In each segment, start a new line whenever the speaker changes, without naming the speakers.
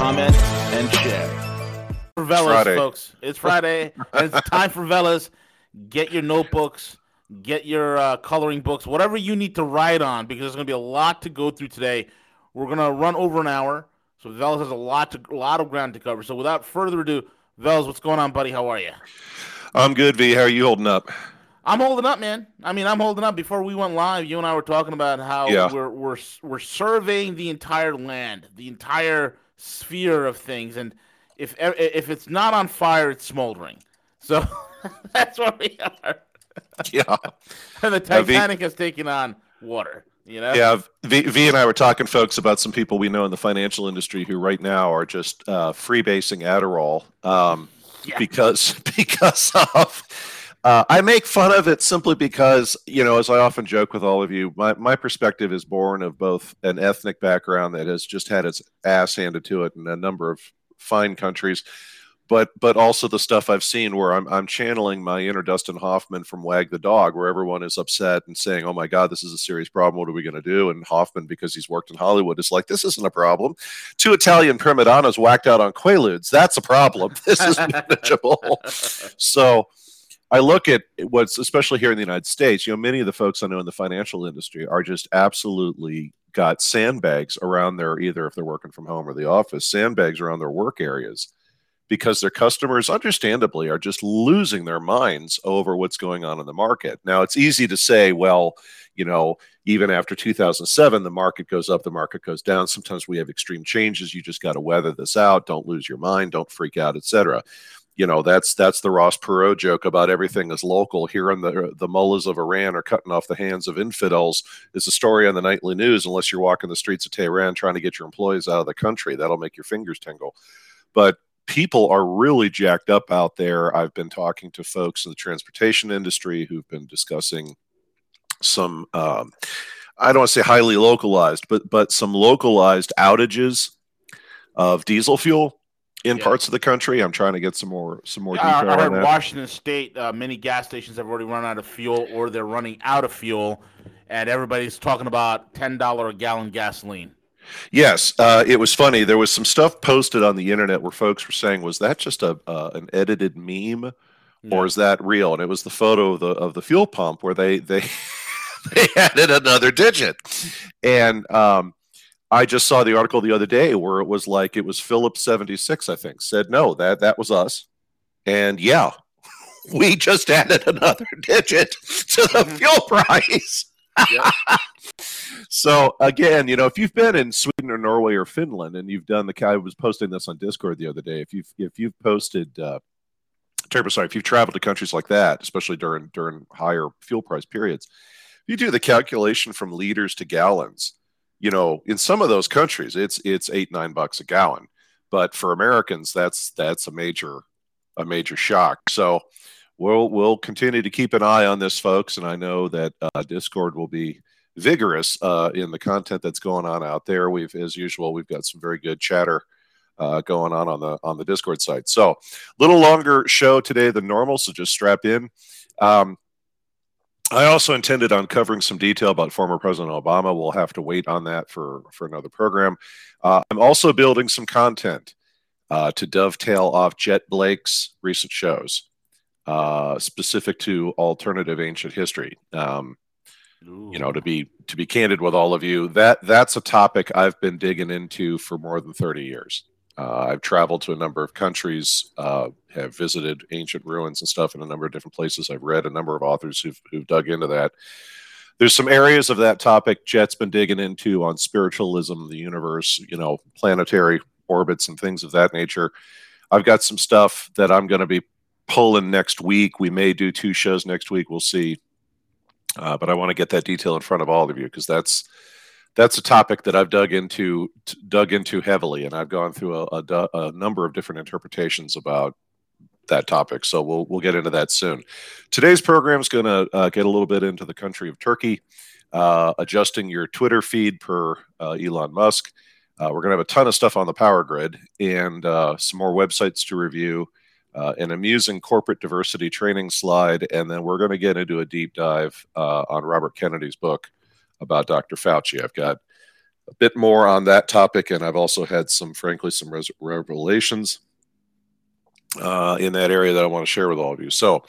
comment, and share. For Veles,
Friday.
folks. It's Friday. it's time for Veles. Get your notebooks, get your uh, coloring books, whatever you need to write on, because there's going to be a lot to go through today. We're going to run over an hour, so Veles has a lot to a lot of ground to cover. So without further ado, Veles, what's going on, buddy? How are you?
I'm good, V. How are you holding up?
I'm holding up, man. I mean, I'm holding up. Before we went live, you and I were talking about how
Yeah.
we're we're we're surveying the entire land, the entire sphere of things, and if if it's not on fire, it's smoldering. So that's where we are.
Yeah.
And the
Uh, V-
Titanic has taken on water. You know.
Yeah. V, v and I were talking, folks, about some people we know in the financial industry who right now are just uh, freebasing Adderall um,
Yeah.
because because of. Uh, I make fun of it simply because, you know, as I often joke with all of you, my, my perspective is born of both an ethnic background that has just had its ass handed to it in a number of fine countries, but but also the stuff I've seen where I'm I'm channeling my inner Dustin Hoffman from Wag the Dog, where everyone is upset and saying, "Oh my God, this is a serious problem. What are we going to do?" And Hoffman, because he's worked in Hollywood, is like, "This isn't a problem. Two Italian prima donnas whacked out on Quaaludes. That's a problem. This is manageable." so. I look at what's especially here in the United States, you know, many of the folks I know in the financial industry are just absolutely got sandbags around their either if they're working from home or the office, sandbags around their work areas because their customers understandably are just losing their minds over what's going on in the market. Now, it's easy to say, well, you know, even after 2007 the market goes up, the market goes down. Sometimes we have extreme changes. You just got to weather this out. Don't lose your mind, don't freak out, etc you know that's that's the Ross Perot joke about everything is local. Here in the the mullahs of Iran are cutting off the hands of infidels. Is a story on the nightly news. Unless you're walking the streets of Tehran trying to get your employees out of the country, that'll make your fingers tingle. But people are really jacked up out there. I've been talking to folks in the transportation industry who've been discussing some. Um, I don't want to say highly localized, but but some localized outages of diesel fuel in
Yeah.
parts of the country. I'm trying to get some more some more
Yeah, I,
detail
I heard. Washington State, uh, many gas stations have already run out of fuel, or they're running out of fuel, and everybody's talking about ten dollar a gallon gasoline.
Yes, uh, it was funny. There was some stuff posted on the internet where folks were saying, "Was that just a uh, an edited meme, or is that real?" And it was the photo of the of the fuel pump where they they they added another digit, and um, I just saw the article the other day where it was like it was seventy six, I think, said no that that was us, and yeah, we just added another digit to the fuel price. So again, you know, if you've been in Sweden or Norway or Finland and you've done the, I was posting this on Discord the other day. If you've if you've posted, uh, terrible, sorry, if you've traveled to countries like that, especially during during higher fuel price periods, if you do the calculation from liters to gallons, you know, in some of those countries, it's it's eight nine bucks a gallon, but for Americans, that's that's a major a major shock. So we'll we'll continue to keep an eye on this, folks, and I know that uh, Discord will be vigorous uh, in the content that's going on out there. We've, as usual, we've got some very good chatter uh, going on on the on the Discord site. So, a little longer show today than normal, so just strap in. Um, I also intended on covering some detail about former President Obama. We'll have to wait on that for for another program. Uh, I'm also building some content uh, to dovetail off Jet Blake's recent shows, uh, specific to alternative ancient history. Um, you know to be to be candid with all of you that that's a topic i've been digging into for more than 30 years uh, i've traveled to a number of countries uh, have visited ancient ruins and stuff in a number of different places. I've read a number of authors who've, who've dug into that. There's some areas of that topic jet's been digging into on spiritualism the universe you know planetary orbits and things of that nature. I've got some stuff that i'm going to be pulling next week. We may do two shows next week. We'll see. Uh, but I want to get that detail in front of all of you because that's that's a topic that I've dug into dug into heavily, and I've gone through a, a, a number of different interpretations about that topic. So we'll we'll get into that soon. Today's program is going to uh, get a little bit into the country of Turkey, uh, adjusting your Twitter feed per uh, Elon Musk. Uh, we're going to have a ton of stuff on the power grid and uh, some more websites to review, uh, an amusing corporate diversity training slide, and then we're going to get into a deep dive on Robert Kennedy's book about Dr. Fauci. I've got a bit more on that topic, and I've also had some, frankly, some res- revelations uh, in that area that I want to share with all of you. So,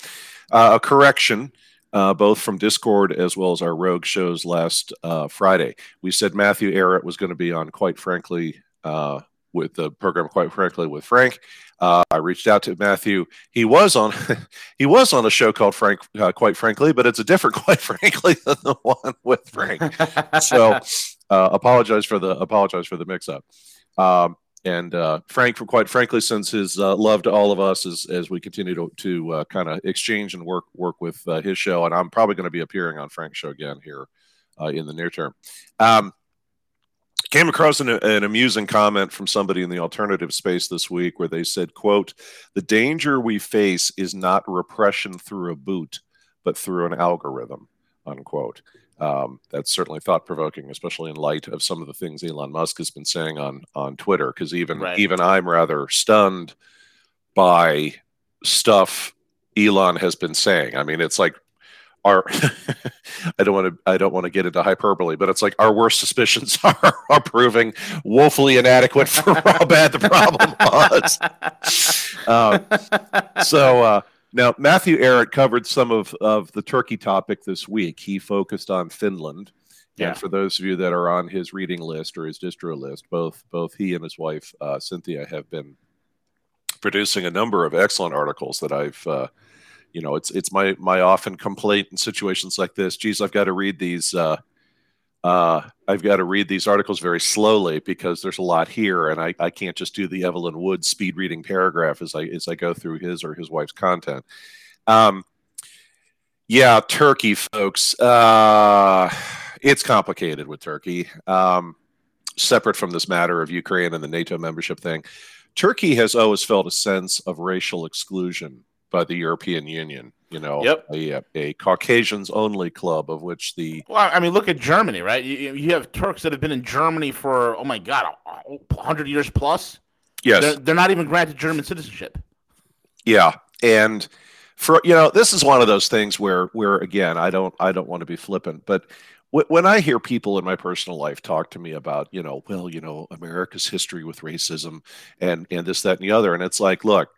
uh, a correction. Uh, both from Discord as well as our Rogue shows last uh, Friday. We said Matthew Ehret was going to be on, quite frankly, uh, with the program quite frankly with frank. Uh, i reached out to matthew. He was on he was on a show called frank uh, quite frankly but it's a different quite frankly than the one with frank. So uh, apologize for the apologize for the mix up um, and uh, frank for quite frankly sends his uh, love to all of us as, as we continue to, to uh, kind of exchange and work work with his show and i'm probably going to be appearing on frank's show again here in the near term. Um, came across an, an, amusing comment from somebody in the alternative space this week where they said quote the danger we face is not repression through a boot but through an algorithm unquote um, that's certainly thought provoking especially in light of some of the things elon musk has been saying on on twitter because even right. even i'm rather stunned by stuff elon has been saying i mean it's like our I don't want to I don't want to get into hyperbole, but it's like our worst suspicions are, are proving woefully inadequate for how bad the problem was. Um, so uh, now Matthew Ehret covered some of, of the Turkey topic this week. He focused on Finland. Yeah. And for those of you that are on his reading list or his distro list, both both he and his wife uh, Cynthia have been producing a number of excellent articles that I've uh, you know, it's it's my my often complaint in situations like this. Geez, I've got to read these. Uh, uh, I've got to read these articles very slowly because there's a lot here, and I, I can't just do the Evelyn Wood speed reading paragraph as I as I go through his or his wife's content. Um, yeah, Turkey, folks. Uh, it's complicated with Turkey. Um, separate from this matter of Ukraine and the NATO membership thing, Turkey has always felt a sense of racial exclusion by the European Union. You know,
yep.
a, a Caucasians only club of which the.
Well, I mean, look at Germany, right? You, you have Turks that have been in Germany for oh my god, hundred years plus.
Yes,
they're, they're not even granted German citizenship.
Yeah, and for you know, this is one of those things where where again, I don't I don't want to be flippant, but when I hear people in my personal life talk to me about, you know, well, you know, America's history with racism and and this, that, and the other, and it's like, look,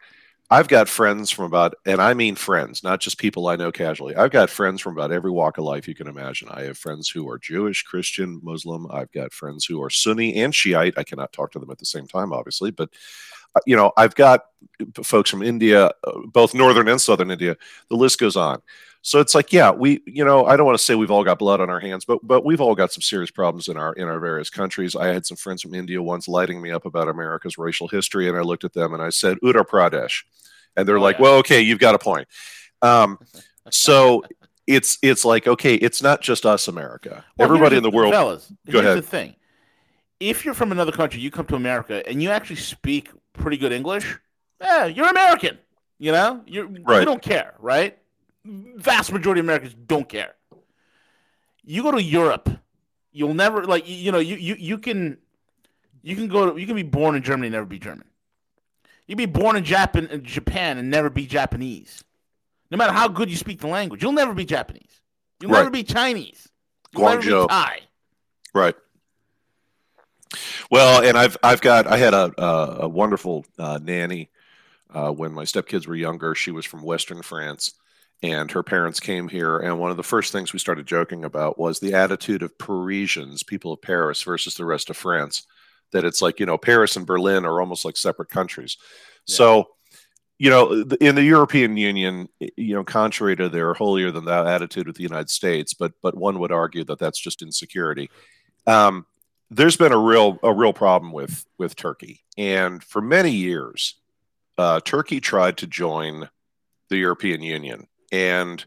I've got friends from about, and I mean friends, not just people I know casually. I've got friends from about every walk of life you can imagine. I have friends who are Jewish, Christian, Muslim. I've got friends who are Sunni and Shiite. I cannot talk to them at the same time, obviously, but uh, you know, I've got folks from India, uh, both northern and southern India. The list goes on. So it's like, yeah, we, you know, I don't want to say we've all got blood on our hands, but but we've all got some serious problems in our in our various countries. I had some friends from India once lighting me up about America's racial history, and I looked at them and I said, Uttar Pradesh, and they're oh, like, yeah. well, okay, you've got a point. Um, so it's it's like, okay, it's not just us, America. Well, Everybody in the world.
Fellas, go ahead. the thing: if you're from another country, you come to America and you actually speak pretty good English, yeah, you're American. You know, you right. you don't care, right? Vast majority of Americans don't care. You go to Europe, you'll never like you know you you you can you can go to, you can be born in Germany and never be German. You can be born in Japan in Japan and never be Japanese. No matter how good you speak the language, you'll never be Japanese. You'll right. never be Chinese. You'll Guangzhou. never be Thai.
Right. Well, and I've I've got I had a a, a wonderful uh, nanny uh, when my stepkids were younger. She was from Western France, and her parents came here and one of the first things we started joking about was the attitude of parisians people of paris versus the rest of france that it's like you know paris and berlin are almost like separate countries. Yeah. so you know in the european union you know contrary to their holier than thou attitude with the united states but but one would argue that that's just insecurity um, there's been a real a real problem with with turkey. And for many years uh, turkey tried to join the european union and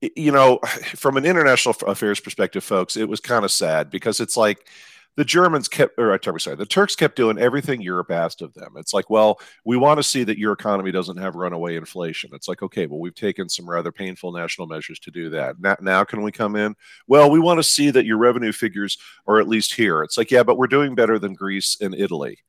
you know, from an international affairs perspective, folks, it was kind of sad because it's like the Germans kept, or I'm sorry, the Turks kept doing everything Europe asked of them. It's like, well, we want to see that your economy doesn't have runaway inflation. It's like, okay, well, we've taken some rather painful national measures to do that. Now, now can we come in? Well, we want to see that your revenue figures are at least here. It's like, yeah, but we're doing better than Greece and Italy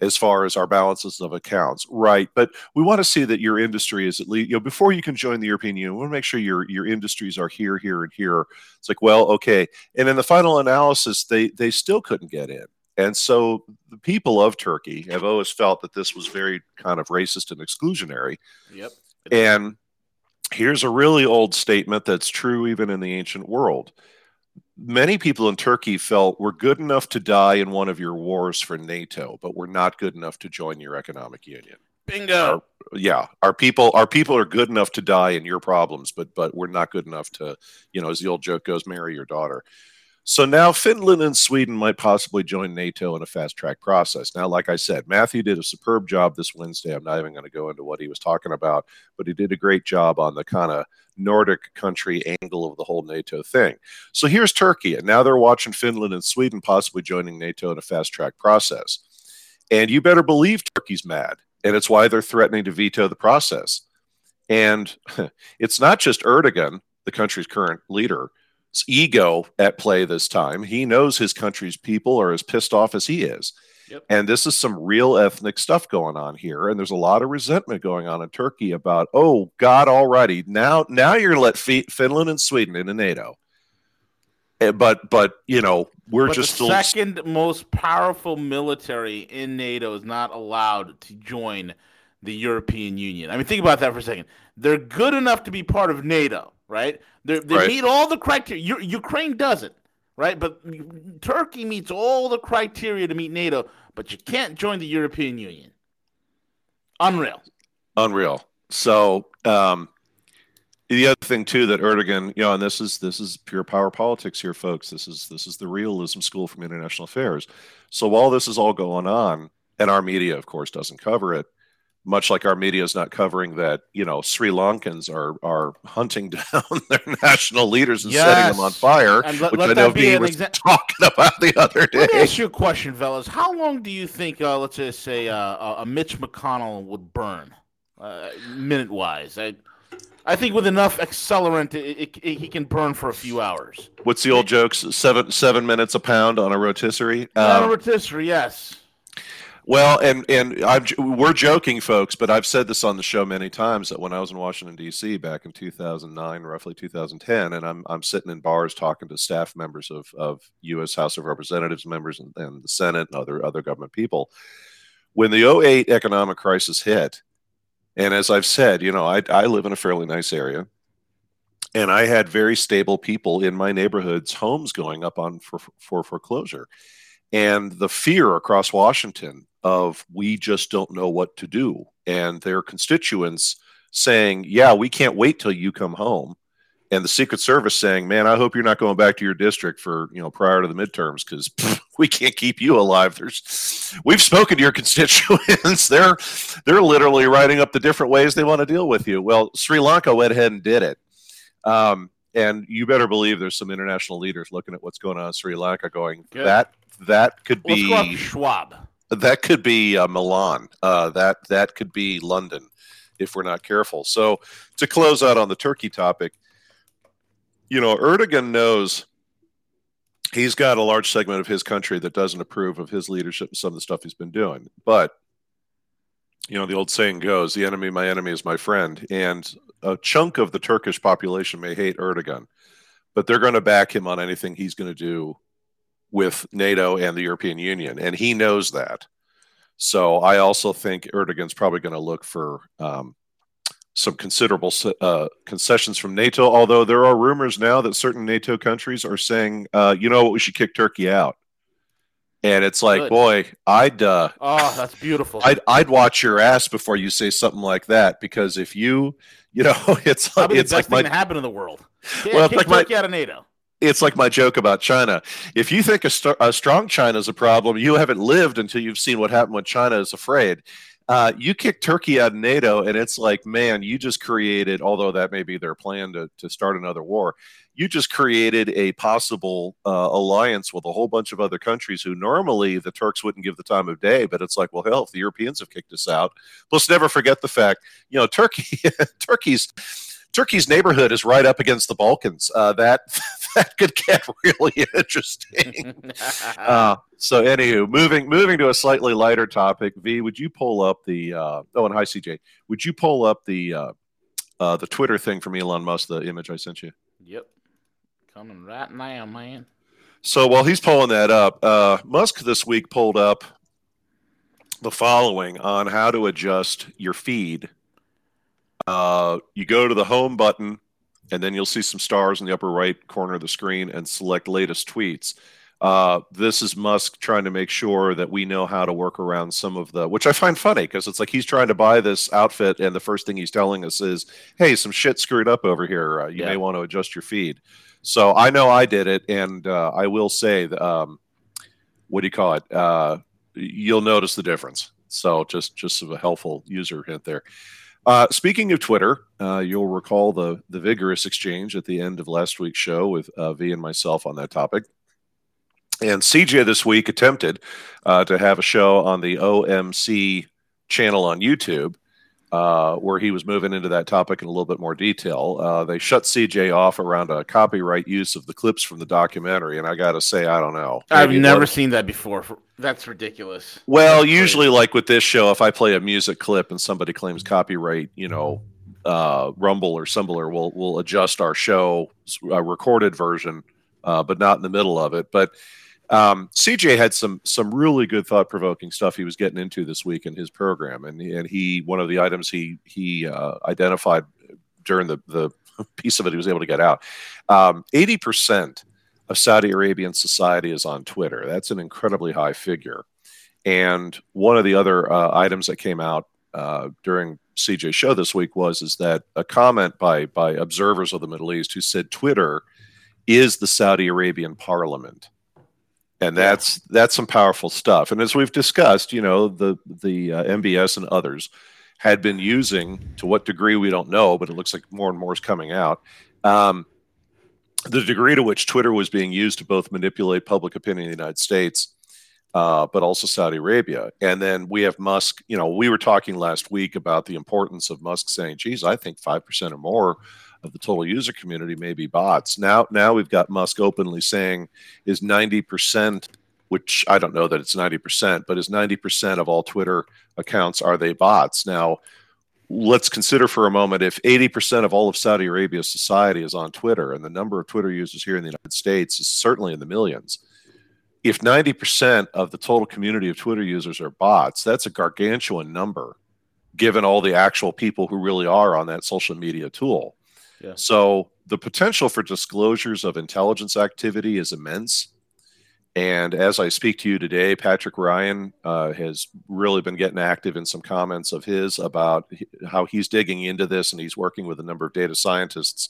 as far as our balances of accounts, right? But we want to see that your industry is at least, you know, before you can join the European Union, we want to make sure your your industries are here, here, and here. It's like, well, okay. And in the final analysis, they they still couldn't get in. And so the people of Turkey have always felt that this was very kind of racist and exclusionary.
Yep.
And here's a really old statement that's true even in the ancient world many people in Turkey felt we're good enough to die in one of your wars for NATO, but we're not good enough to join your economic union.
Bingo.
Our, yeah, our people, our people are good enough to die in your problems, but but we're not good enough to, you know, as the old joke goes, marry your daughter. So now Finland and Sweden might possibly join NATO in a fast track process. Now, like I said, Matthew did a superb job this Wednesday. I'm not even going to go into what he was talking about, but he did a great job on the kind of Nordic country angle of the whole NATO thing. So here's Turkey, and now they're watching Finland and Sweden possibly joining NATO in a fast track process. And you better believe Turkey's mad, and it's why they're threatening to veto the process. And it's not just Erdogan, the country's current leader ego at play this time. He knows his country's people are as pissed off as he is. Yep. And this is some real ethnic stuff going on here. And there's a lot of resentment going on in Turkey about, oh, God already. Now, now you're going to let F- Finland and Sweden into NATO. Eh, but, but you know, we're
but
just
the still... second most powerful military in NATO is not allowed to join the European Union. I mean, think about that for a second. They're good enough to be part of NATO right? They're, they right. meet all the criteria. U- Ukraine doesn't, right? But Turkey meets all the criteria to meet NATO, but you can't join the European Union. Unreal.
Unreal. So um, the other thing too that Erdogan, you know, and this is this is pure power politics here, folks. This is this is the realism school from international affairs. So while this is all going on, and our media, of course, doesn't cover it much like our media is not covering that, you know, Sri Lankans are are hunting down their national leaders and yes. setting them on fire, let, which let I know Dean was exa- talking about the other day.
Let me ask you a question, fellas. How long do you think, uh, let's just say, uh, a Mitch McConnell would burn, uh, minute wise? I, I think with enough accelerant, it, it, it, he can burn for a few hours.
What's the old jokes? Seven seven minutes a pound on a rotisserie.
on a um, rotisserie, yes.
Well, and and I'm, we're joking, folks, but I've said this on the show many times that when I was in Washington D.C. back in 2009, roughly 2010, and I'm I'm sitting in bars talking to staff members of of U.S. House of Representatives members and, and the Senate and other other government people. When the 08 economic crisis hit, and as I've said, you know, I I live in a fairly nice area, and I had very stable people in my neighborhoods, homes going up on for for foreclosure and the fear across Washington of we just don't know what to do. And their constituents saying yeah we can't wait till you come home. And the secret service saying man i hope you're not going back to your district for you know prior to the midterms because we can't keep you alive. There's we've spoken to your constituents. They're they're literally writing up the different ways they want to deal with you. Well sri lanka went ahead and did it. Um, and you better believe there's some international leaders looking at what's going on in sri lanka going Good. that that could be
schwab
that could be uh, Milan. Uh, that that could be London, if we're not careful. So to close out on the Turkey topic, you know, Erdogan knows he's got a large segment of his country that doesn't approve of his leadership and some of the stuff he's been doing. But you know, the old saying goes, "The enemy, my enemy, is my friend," and a chunk of the Turkish population may hate Erdogan, but they're going to back him on anything he's going to do with NATO and the European Union, and he knows that. So I also think Erdogan's probably going to look for um, some considerable uh, concessions from NATO. Although there are rumors now that certain NATO countries are saying, uh, you know what, we should kick Turkey out. And it's like, Good. boy, I'd. Uh,
oh, that's beautiful.
I'd I'd watch your ass before you say something like that because if you, you know, it's
Probably
it's
the best
like
thing my, to happen in the world. Yeah, well, kick like Turkey my, out of NATO
it's like my joke about China. If you think a, st- a strong China is a problem, you haven't lived until you've seen what happened when China is afraid. Uh, you kick Turkey out of NATO, and it's like, man, you just created, although that may be their plan to, to start another war, you just created a possible uh, alliance with a whole bunch of other countries who normally the Turks wouldn't give the time of day. But it's like, well, hell, if the Europeans have kicked us out, let's never forget the fact, you know, Turkey, Turkey's Turkey's neighborhood is right up against the Balkans. Uh, that that could get really interesting. uh, so, anywho, moving moving to a slightly lighter topic. V, would you pull up the? Uh, oh, and hi, CJ. Would you pull up the uh, uh, the Twitter thing from Elon Musk? The image I sent you.
Yep, coming right now, man.
So while he's pulling that up, uh, Musk this week pulled up the following on how to adjust your feed uh, you go to the home button, and then you'll see some stars in the upper right corner of the screen and select latest tweets. Uh, this is Musk trying to make sure that we know how to work around some of the, which I find funny because it's like he's trying to buy this outfit, and the first thing he's telling us is, "Hey, some shit screwed up over here. Uh, you yeah. may want to adjust your feed." So I know I did it, and uh, I will say, that, um, what do you call it? Uh, you'll notice the difference. So just just a helpful user hint there. Uh, speaking of Twitter, uh, you'll recall the the vigorous exchange at the end of last week's show with uh, V and myself on that topic. And CJ this week attempted uh, to have a show on the OMC channel on YouTube uh, where he was moving into that topic in a little bit more detail. Uh, they shut CJ off around a copyright use of the clips from the documentary, and I got to say, I don't know.
I've never seen that before. That's ridiculous.
Well, That's usually, crazy. like with this show, if I play a music clip and somebody claims copyright, you know, uh, Rumble or Similar will will adjust our show uh, recorded version, uh, but not in the middle of it. But um, CJ had some some really good thought provoking stuff he was getting into this week in his program, and and he one of the items he he uh, identified during the the piece of it he was able to get out. Um, eighty um, percent of Saudi Arabian society is on Twitter. That's an incredibly high figure. And one of the other uh, items that came out uh, during CJ show this week was is that a comment by by observers of the Middle East who said Twitter is the Saudi Arabian parliament and that's that's some powerful stuff. And as we've discussed, you know, the the uh, MBS and others had been using to what degree we don't know, but it looks like more and more is coming out. Um, the degree to which Twitter was being used to both manipulate public opinion in the United States, uh, but also Saudi Arabia. And then we have Musk. You know, we were talking last week about the importance of Musk saying, "Geez, I think five percent or more." Of the total user community may be bots. Now, now we've got Musk openly saying is 90%, which I don't know that it's 90%, but is 90% of all Twitter accounts are they bots? Now, let's consider for a moment if 80% of all of Saudi Arabia's society is on Twitter, and the number of Twitter users here in the United States is certainly in the millions. If 90% of the total community of Twitter users are bots, that's a gargantuan number given all the actual people who really are on that social media tool. So the potential for disclosures of intelligence activity is immense. And as I speak to you today, Patrick Ryan uh, has really been getting active in some comments of his about how he's digging into this and he's working with a number of data scientists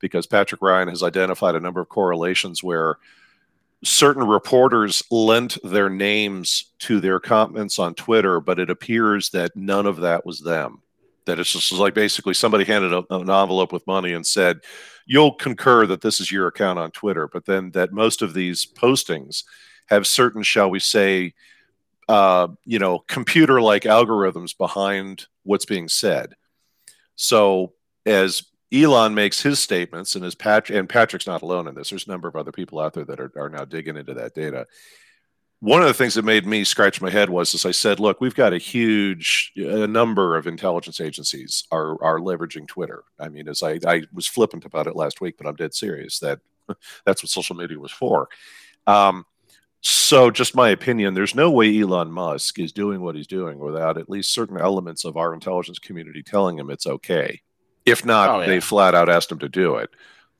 because Patrick Ryan has identified a number of correlations where certain reporters lent their names to their comments on Twitter, but it appears that none of that was them that it's just like basically somebody handed a, an envelope with money and said you'll concur that this is your account on twitter but then that most of these postings have certain shall we say uh, you know computer like algorithms behind what's being said. So as elon makes his statements and as patrick and patrick's not alone in this there's a number of other people out there that are, are now digging into that data one of the things that made me scratch my head was as I said, look, we've got a huge a number of intelligence agencies are are leveraging Twitter. I mean, as I, I was flippant about it last week, but I'm dead serious that that's what social media was for. Um, so, just my opinion, there's no way Elon Musk is doing what he's doing without at least certain elements of our intelligence community telling him it's okay. If not, oh, yeah. they flat out asked him to do it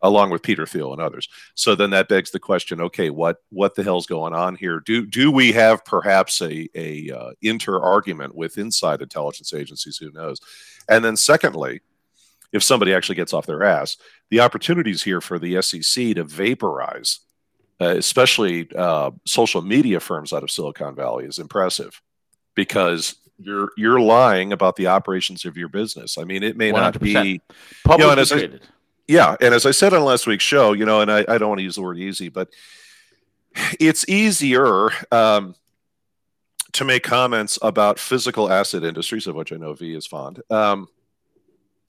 along with Peter Thiel and others. So then that begs the question: Okay, what what the hell's going on here? Do do we have perhaps a a uh, inter argument with inside intelligence agencies? Who knows? And then secondly, if somebody actually gets off their ass, the opportunities here for the SEC to vaporize, uh, especially uh, social media firms out of Silicon Valley, is impressive because you're you're lying about the operations of your business. I mean, it may 100%. not be
publicly you know, traded.
Yeah, and as I said on last week's show, you know, and I, I don't want to use the word easy, but it's easier um, to make comments about physical asset industries, of which I know V is fond, um,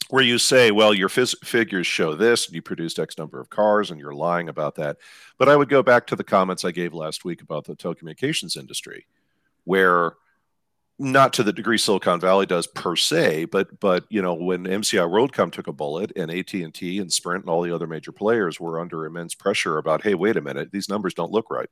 where you say, well, your phys- figures show this, and you produced X number of cars, and you're lying about that. But I would go back to the comments I gave last week about the telecommunications industry, where not to the degree Silicon Valley does per se, but but you know when MCI WorldCom took a bullet and AT and T and Sprint and all the other major players were under immense pressure about, hey, wait a minute, these numbers don't look right.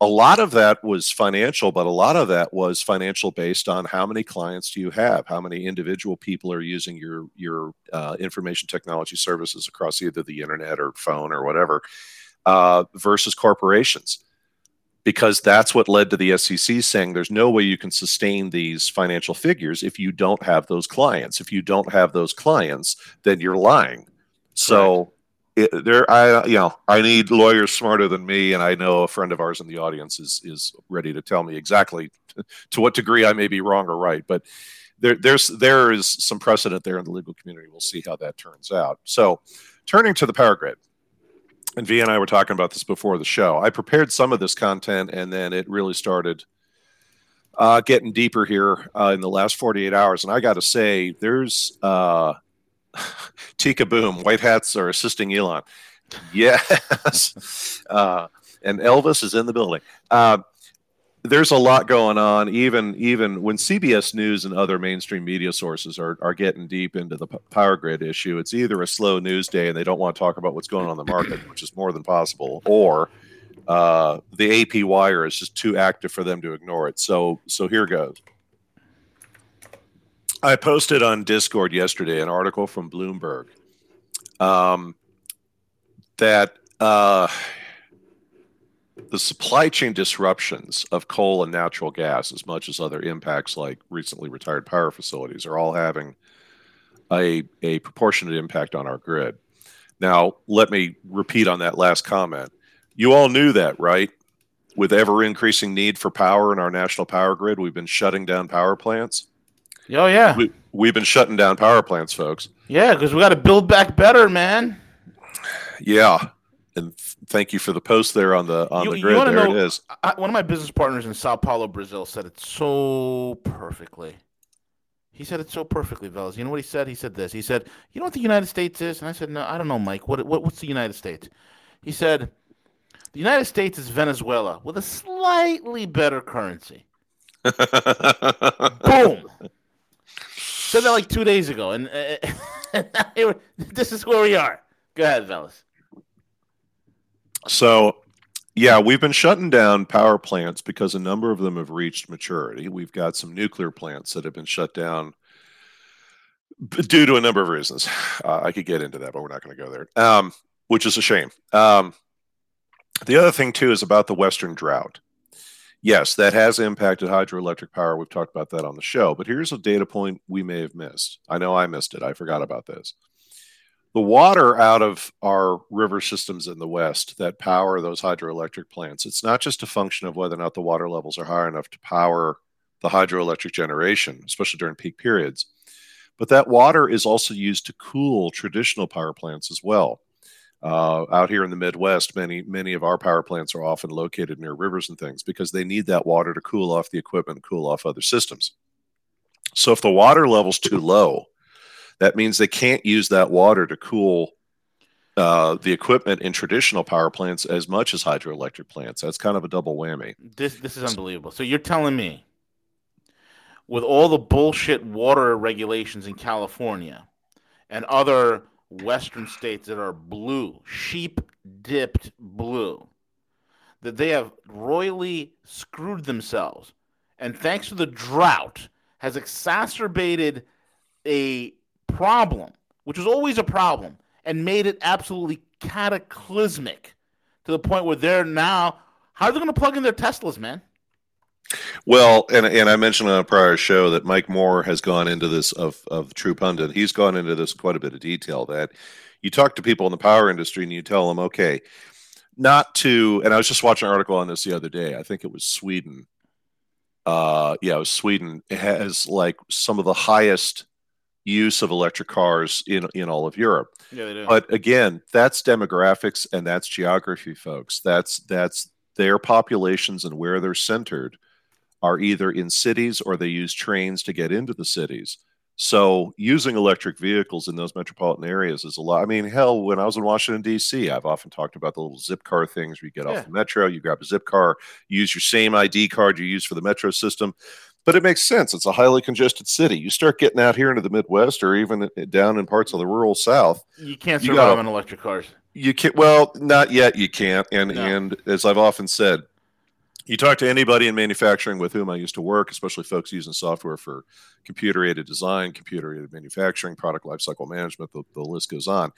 A lot of that was financial, but a lot of that was financial based on how many clients do you have, how many individual people are using your your uh, information technology services across either the internet or phone or whatever, uh, versus corporations because that's what led to the SEC saying there's no way you can sustain these financial figures if you don't have those clients. If you don't have those clients, then you're lying. So it, there, I you know, I need lawyers smarter than me, and I know a friend of ours in the audience is is ready to tell me exactly to what degree I may be wrong or right, but. There, there's there is some precedent there in the legal community. We'll see how that turns out. So, turning to the power grid, and V and I were talking about this before the show. I prepared some of this content, and then it really started uh, getting deeper here uh, in the last 48 hours. And I got to say, there's uh, Tika Boom, white hats are assisting Elon. Yes. uh, and Elvis is in the building. There's a lot going on even even when cbs news and other mainstream media sources are, are getting deep into the power grid issue it's either a slow news day and they don't want to talk about what's going on in the market which is more than possible or uh, the ap wire is just too active for them to ignore it. So so here goes. I posted on discord yesterday an article from bloomberg um, that uh, the supply chain disruptions of coal and natural gas, as much as other impacts like recently retired power facilities, are all having a, a proportionate impact on our grid. Now, let me repeat on that last comment. You all knew that, right? With ever increasing need for power in our national power grid, we've been shutting down power plants.
Oh, yeah.
We, have been shutting down power plants, folks.
Yeah, because we got to build back better, man.
Yeah and thank you for the post there on the on you, the grid. There know, it is.
I, one of my business partners in Sao Paulo, Brazil, said it so perfectly. He said it so perfectly, Veles. You know what he said? He said this. He said, "You know what the United States is?" And I said, "No, I don't know, Mike. What, what what's the United States?" He said, "The United States is Venezuela with a slightly better currency." Boom. Said that like two days ago, and uh, this is where we are. Go ahead, Veles.
So, yeah, we've been shutting down power plants because a number of them have reached maturity. We've got some nuclear plants that have been shut down due to a number of reasons. Uh, I could get into that, but we're not going to go there, um, which is a shame. Um, the other thing, too, is about the Western drought. Yes, that has impacted hydroelectric power. We've talked about that on the show, but here's a data point we may have missed. I know I missed it. I forgot about this the water out of our river systems in the west that power those hydroelectric plants it's not just a function of whether or not the water levels are high enough to power the hydroelectric generation especially during peak periods but that water is also used to cool traditional power plants as well. Uh, out here in the midwest many many of our power plants are often located near rivers and things because they need that water to cool off the equipment cool off other systems. So if the water level's too low that means they can't use that water to cool uh, the equipment in traditional power plants as much as hydroelectric plants. That's kind of a double whammy.
This this is unbelievable. So you're telling me, with all the bullshit water regulations in California and other Western states that are blue, sheep dipped blue, that they have royally screwed themselves, and thanks to the drought, has exacerbated a problem, which was always a problem, and made it absolutely cataclysmic to the point where they're now how are they going to plug in their Teslas, man?
Well, and and I mentioned on a prior show that Mike Moore has gone into this of of True Pundit. He's gone into this quite a bit of detail. That you talk to people in the power industry and you tell them, okay, not to. And I was just watching an article on this the other day. I think it was Sweden uh, yeah, Sweden has like some of the highest use of electric cars in in all of Europe.
Yeah, they do.
But again, that's demographics and that's geography, folks. That's that's their populations and where they're centered are either in cities or they use trains to get into the cities. So using electric vehicles in those metropolitan areas is a lot. I mean, hell, when I was in Washington D.C., I've often talked about the little zip car things. Where you get yeah. off the metro, you grab a zip car, use your same ID card you use for the metro system. But it makes sense. It's a highly congested city. You start getting out here into the Midwest or even uh, down in parts of the rural South.
You can't survive you gotta, on electric cars.
You can't. Well, not yet. You can't. And no. and as I've often said, you talk to anybody in manufacturing with whom I used to work, especially folks using software for computer aided design, computer aided manufacturing, product lifecycle management, the, the, list goes on.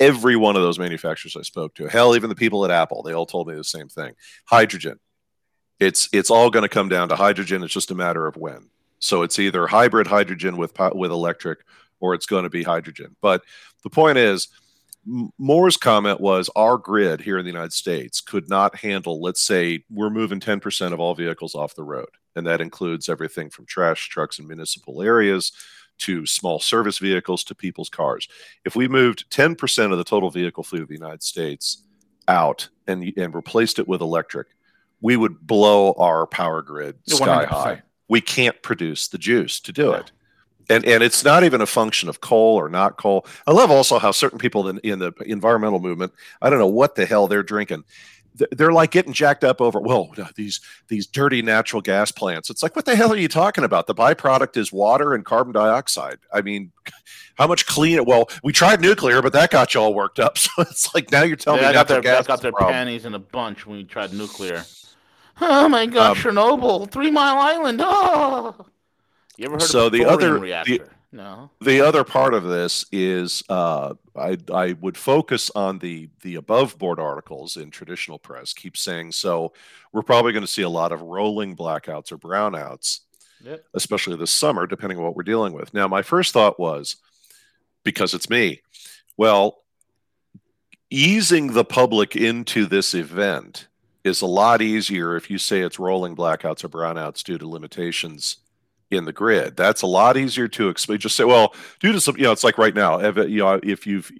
Every one of those manufacturers I spoke to, hell, even the people at Apple, they all told me the same thing. Hydrogen. It's it's all going to come down to hydrogen. It's just a matter of when. So it's either hybrid hydrogen with with electric, or it's going to be hydrogen. But the point is, Moore's comment was our grid here in the United States could not handle, let's say, we're moving 10% of all vehicles off the road. And that includes everything from trash trucks in municipal areas to small service vehicles to people's cars. If we moved 10% of the total vehicle fleet of the United States out and, and replaced it with electric, we would blow our power grid sky 100%. high. We can't produce the juice to do yeah. it and and it's not even a function of coal or not coal. I love also how certain people in, in the environmental movement, I don't know what the hell they're drinking. They're like getting jacked up over well these these dirty natural gas plants. It's like what the hell are you talking about? The byproduct is water and carbon dioxide. I mean, how much clean? Well, we tried nuclear, but that got you all worked up. So it's like now you're telling yeah, me
got their, gas got their panties in a bunch when we tried nuclear. Oh my God, um, Chernobyl, Three Mile Island. Oh. You ever heard so of the other reactor? The, no.
The other part of this is uh, I I would focus on the the above board articles in traditional press. Keep saying so. We're probably going to see a lot of rolling blackouts or brownouts, yep. especially this summer, depending on what we're dealing with. Now, my first thought was because it's me. Well, easing the public into this event is a lot easier if you say it's rolling blackouts or brownouts due to limitations in the grid. That's a lot easier to explain. Just say, well, due to some, you know, it's like right now, if, you know, if you've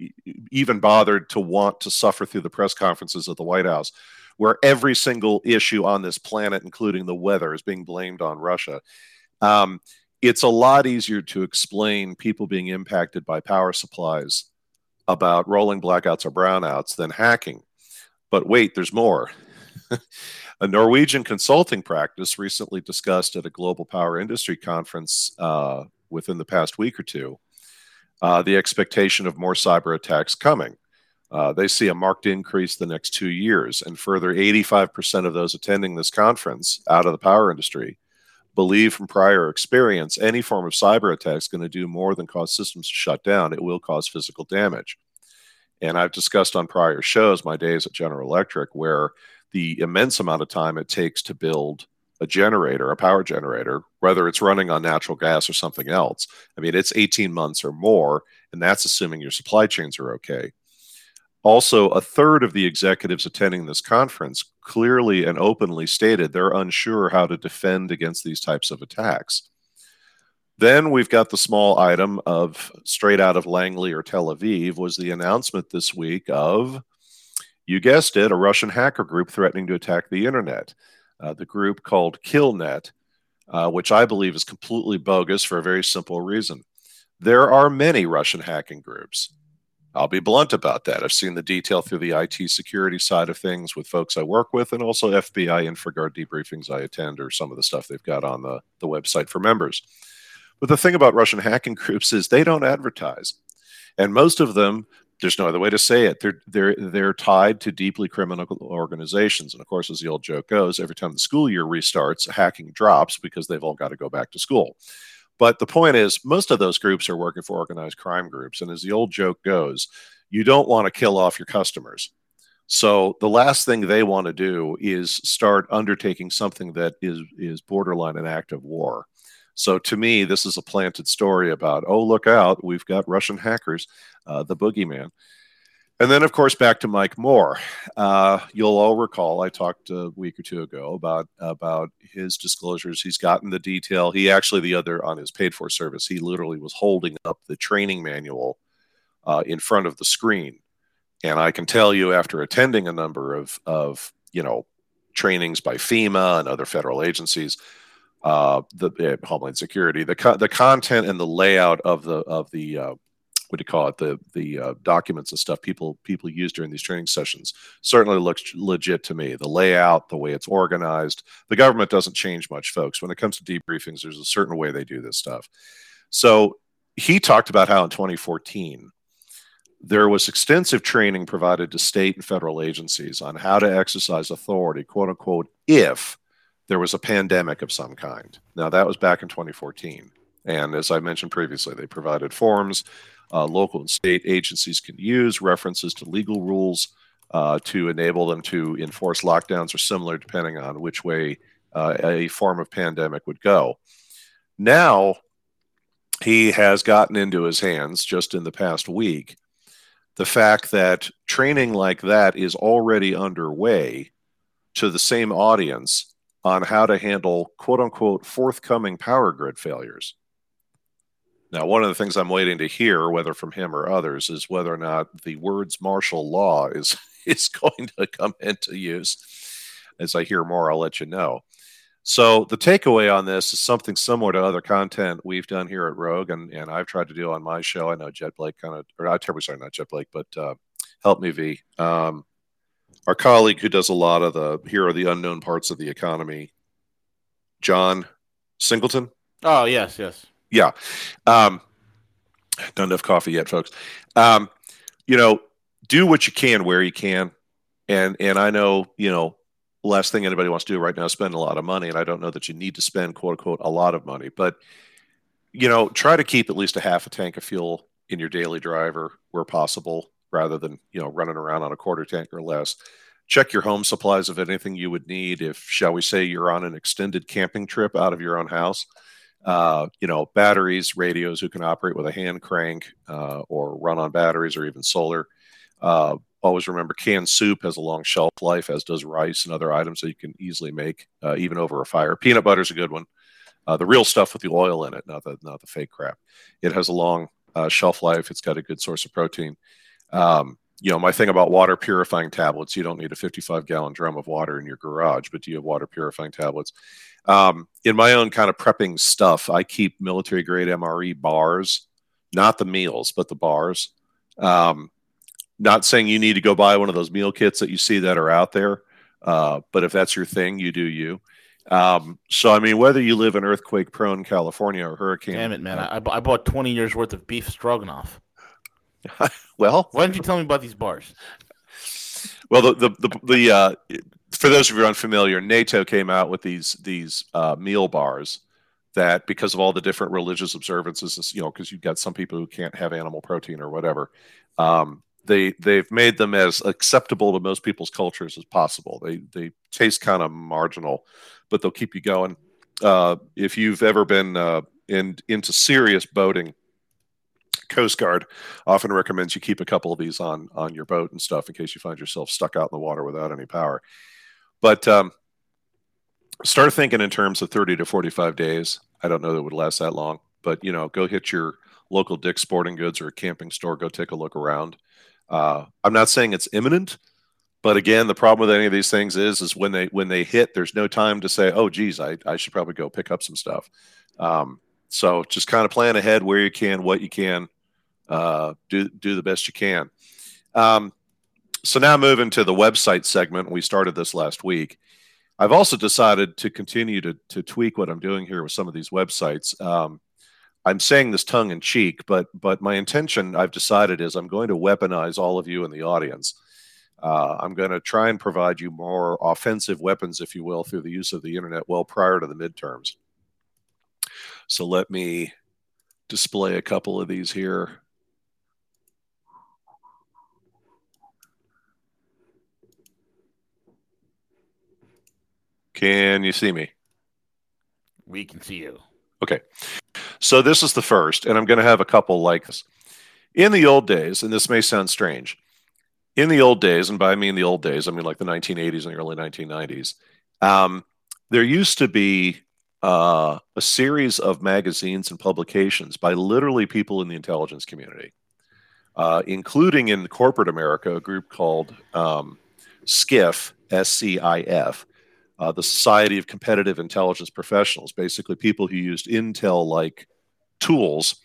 even bothered to want to suffer through the press conferences at the White House, where every single issue on this planet, including the weather, is being blamed on Russia. Um, it's a lot easier to explain people being impacted by power supplies about rolling blackouts or brownouts than hacking. But wait, there's more. A Norwegian consulting practice recently discussed at a global power industry conference uh, within the past week or two uh, the expectation of more cyber attacks coming. Uh, they see a marked increase the next two years, and further 85% of those attending this conference out of the power industry believe from prior experience any form of cyber attack is going to do more than cause systems to shut down. It will cause physical damage. And I've discussed on prior shows my days at General Electric where the immense amount of time it takes to build a generator, a power generator, whether it's running on natural gas or something else. I mean, it's 18 months or more, and that's assuming your supply chains are okay. Also, a third of the executives attending this conference clearly and openly stated they're unsure how to defend against these types of attacks. Then we've got the small item of straight out of Langley or Tel Aviv was the announcement this week of you guessed it, a Russian hacker group threatening to attack the internet. Uh, the group called Killnet, uh, which I believe is completely bogus for a very simple reason. There are many Russian hacking groups. I'll be blunt about that. I've seen the detail through the IT security side of things with folks I work with, and also FBI InfraGard debriefings I attend, or some of the stuff they've got on the, the website for members. But the thing about Russian hacking groups is they don't advertise. And most of them there's no other way to say it. They're they're they're tied to deeply criminal organizations, and of course, as the old joke goes, every time the school year restarts, hacking drops because they've all got to go back to school. But the point is, most of those groups are working for organized crime groups, and as the old joke goes, you don't want to kill off your customers. So the last thing they want to do is start undertaking something that is is borderline an act of war. So to me, this is a planted story about, oh, look out, we've got Russian hackers, uh, the boogeyman. And then, of course, back to Mike Moore. Uh, you'll all recall I talked a week or two ago about about his disclosures. He's gotten the detail. He actually, the other on his paid for service, he literally was holding up the training manual uh, in front of the screen. And I can tell you, after attending a number of of you know trainings by FEMA and other federal agencies, uh, the uh, Homeland Security, the co- the content and the layout of the of the uh, what do you call it? The the uh, documents and stuff people people use during these training sessions certainly looks legit to me. The layout the way it's organized the government doesn't change much folks. When it comes to debriefings there's a certain way they do this stuff. So he talked about how in 2014 there was extensive training provided to state and federal agencies on how to exercise authority quote unquote if there was a pandemic of some kind now that was back in 2014 and as I mentioned previously, they provided forms uh, local and state agencies can use, references to legal rules uh, to enable them to enforce lockdowns or similar, depending on which way uh, a form of pandemic would go. Now, he has gotten into his hands just in the past week the fact that training like that is already underway to the same audience on how to handle quote unquote forthcoming power grid failures. Now, one of the things I'm waiting to hear, whether from him or others, is whether or not the words martial law is is going to come into use. As I hear more, I'll let you know. So the takeaway on this is something similar to other content we've done here at Rogue, and, and I've tried to do on my show. I know Jet Blake kind of, or I'm terribly sorry, not Jet Blake, but uh, help me, V. Um, our colleague who does a lot of the here are the unknown parts of the economy, John Singleton.
Oh yes, yes
yeah. Um, not enough coffee yet, folks. Um, you know, do what you can where you can, and and I know you know last thing anybody wants to do right now is spend a lot of money, and I don't know that you need to spend quote unquote a lot of money, but you know, try to keep at least a half a tank of fuel in your daily driver where possible, rather than you know running around on a quarter tank or less. Check your home supplies of anything you would need if, shall we say, you're on an extended camping trip out of your own house uh, you know, batteries, radios who can operate with a hand crank uh, or run on batteries or even solar. Uh, always remember canned soup has a long shelf life, as does rice and other items that you can easily make uh, even over a fire. Peanut butter is a good one. Uh, the real stuff with the oil in it, not the not the fake crap. It has a long uh, shelf life. It's got a good source of protein. Um, you know, my thing about water purifying tablets, you don't need a 55 gallon drum of water in your garage, but do you have water purifying tablets? Um, in my own kind of prepping stuff, I keep military grade MRE bars, not the meals, but the bars. Um, not saying you need to go buy one of those meal kits that you see that are out there, uh, but if that's your thing, you do you. Um, so, I mean, whether you live in earthquake prone California or hurricane.
Damn it, man. I, I bought 20 years worth of beef stroganoff.
well,
why didn't you tell me about these bars?
Well, the the the, the uh, for those of you unfamiliar, NATO came out with these these uh, meal bars that because of all the different religious observances, you know, because you've got some people who can't have animal protein or whatever, um, they they've made them as acceptable to most people's cultures as possible. They they taste kind of marginal, but they'll keep you going. Uh, if you've ever been uh, in into serious boating, Coast Guard often recommends you keep a couple of these on on your boat and stuff in case you find yourself stuck out in the water without any power. But um, start thinking in terms of 30 to 45 days. I don't know that would last that long, but you know, go hit your local Dick's Sporting Goods or a camping store. Go take a look around. Uh, I'm not saying it's imminent, but again, the problem with any of these things is is when they when they hit, there's no time to say, "Oh, geez, I, I should probably go pick up some stuff." Um, so just kind of plan ahead where you can, what you can, uh, do do the best you can. Um, so now moving to the website segment, we started this last week. I've also decided to continue to, to tweak what I'm doing here with some of these websites. Um, I'm saying this tongue in cheek, but but my intention I've decided is I'm going to weaponize all of you in the audience. Uh, I'm going to try and provide you more offensive weapons, if you will, through the use of the internet well prior to the midterms. So let me display a couple of these here. Can you see me?
We can see you.
Okay. So this is the first, and I'm going to have a couple like this. In the old days, and this may sound strange, in the old days, and by I mean the old days, I mean like the 1980s and the early 1990s, um, there used to be uh, a series of magazines and publications by literally people in the intelligence community, uh, including in corporate America, a group called um, SCIF, S C I F, uh, the Society of Competitive Intelligence Professionals, basically people who used Intel like tools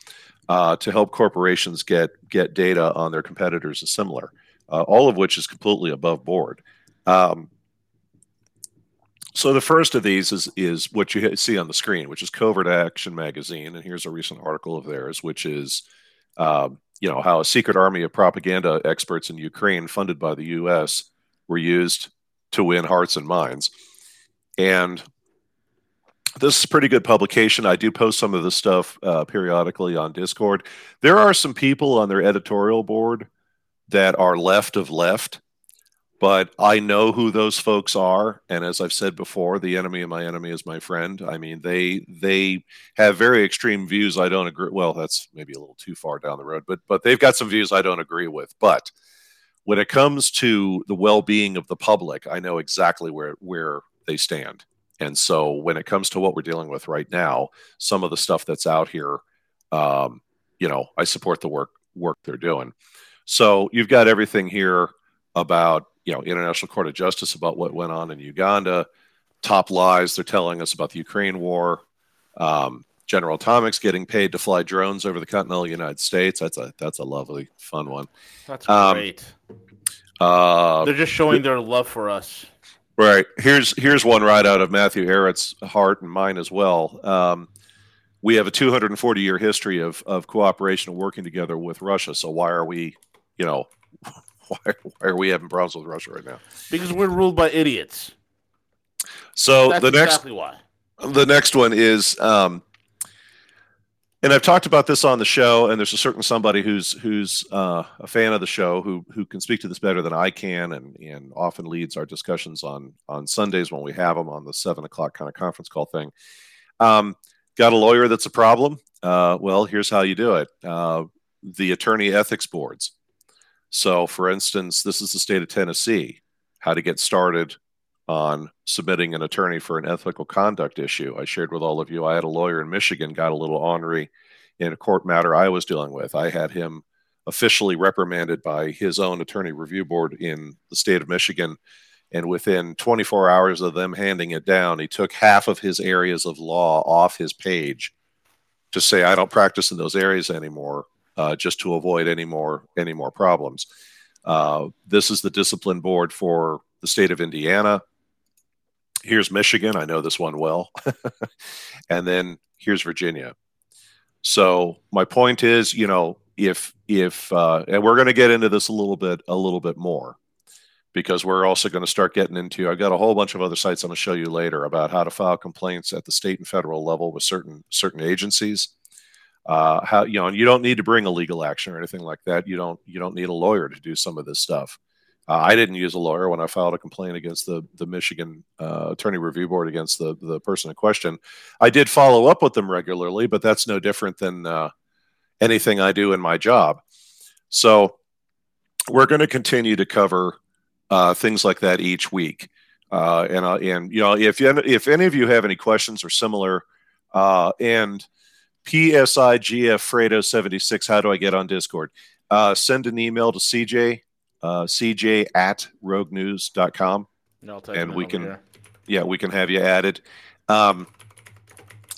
uh, to help corporations get, get data on their competitors and similar, uh, all of which is completely above board. Um, so the first of these is is what you see on the screen, which is Covert Action Magazine, and here's a recent article of theirs, which is, um, you know, how a secret army of propaganda experts in Ukraine, funded by the U.S., were used to win hearts and minds. And this is pretty good publication. I do post some of this stuff uh, periodically on Discord. There are some people on their editorial board that are left of left but I know who those folks are, and as I've said before, the enemy of my enemy is my friend. I mean, they they have very extreme views. I don't agree. Well, that's maybe a little too far down the road, but but they've got some views I don't agree with. But when it comes to the well-being of the public, I know exactly where where they stand. And so when it comes to what we're dealing with right now, some of the stuff that's out here, um, you know, I support the work work they're doing. So you've got everything here about you know International Court of Justice about what went on in Uganda, top lies they're telling us about the Ukraine war, um, General Atomics getting paid to fly drones over the continental United States. That's a that's a lovely fun one.
That's um, great. Uh, they're just showing their love for us.
Right here's here's one right out of Matthew Ehret's heart and mine as well. Um, we have a 240 year history of of cooperation and working together with Russia. So why are we, you know, why, why are we having problems with Russia right now?
Because we're ruled by idiots.
So That's the next exactly why. The next one is, um, and I've talked about this on the show, and there's a certain somebody who's who's uh, a fan of the show who who can speak to this better than I can, and and often leads our discussions on on Sundays when we have them on the seven o'clock kind of conference call thing. Um, got a lawyer that's a problem? Uh, well, here's how you do it: uh, the attorney ethics boards. So, for instance, this is the state of Tennessee, how to get started on submitting an attorney for an ethical conduct issue. I shared with all of you, I had a lawyer in Michigan got a little ornery in a court matter I was dealing with. I had him officially reprimanded by his own attorney review board in the state of Michigan. And within 24 hours of them handing it down, he took half of his areas of law off his page to say, I don't practice in those areas anymore uh, just to avoid any more any more problems. Uh, this is the discipline board for the state of Indiana. Here's Michigan. I know this one well. and then here's Virginia. So my point is, you know, if if uh, and we're going to get into this a little bit a little bit more because we're also going to start getting into i've got a whole bunch of other sites i'm going to show you later about how to file complaints at the state and federal level with certain certain agencies uh, how you know, and you don't need to bring a legal action or anything like that. You don't you don't need a lawyer to do some of this stuff. Uh, I didn't use a lawyer when I filed a complaint against the the Michigan uh, Attorney Review Board against the the person in question. I did follow up with them regularly, but that's no different than uh, anything I do in my job. So we're going to continue to cover uh, things like that each week. Uh, and and you know if you, if any of you have any questions or similar, and PSIGF Fredo 76. How do I get on Discord? Uh, send an email to CJ, uh, CJ at roguenews.com. and we can, here. yeah, we can have you added. Um,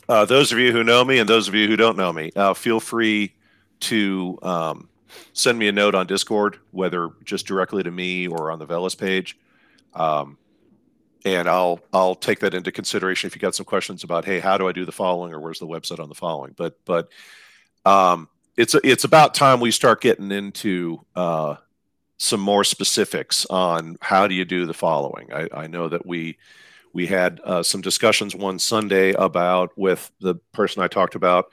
uh, those of you who know me and those of you who don't know me, uh, feel free to um, send me a note on Discord, whether just directly to me or on the Veles page. Um, and I'll I'll take that into consideration if you got some questions about hey how do I do the following or where's the website on the following but but um, it's it's about time we start getting into uh, some more specifics on how do you do the following I, I know that we we had uh, some discussions one Sunday about with the person I talked about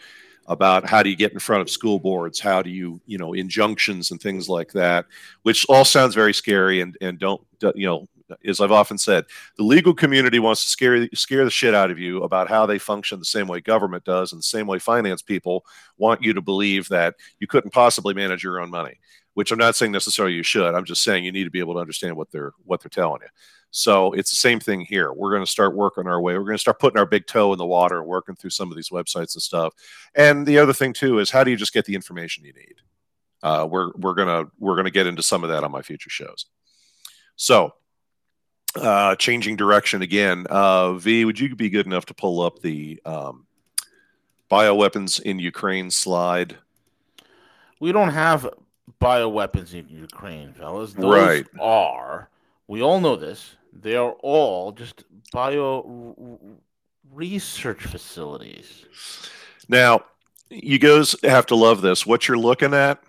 about how do you get in front of school boards how do you you know injunctions and things like that which all sounds very scary and and don't you know As I've often said, the legal community wants to scare scare the shit out of you about how they function the same way government does, and the same way finance people want you to believe that you couldn't possibly manage your own money. Which I'm not saying necessarily you should. I'm just saying you need to be able to understand what they're what they're telling you. So it's the same thing here. We're going to start working our way. We're going to start putting our big toe in the water and working through some of these websites and stuff. And the other thing too is how do you just get the information you need? Uh, we're we're gonna we're gonna get into some of that on my future shows. So, uh, changing direction again. Uh, v, would you be good enough to pull up the um, bioweapons in Ukraine slide?
We don't have bioweapons in Ukraine, fellas. Those
right.
are we all know this. They are all just bio research facilities.
Now, you guys have to love this. What you're looking at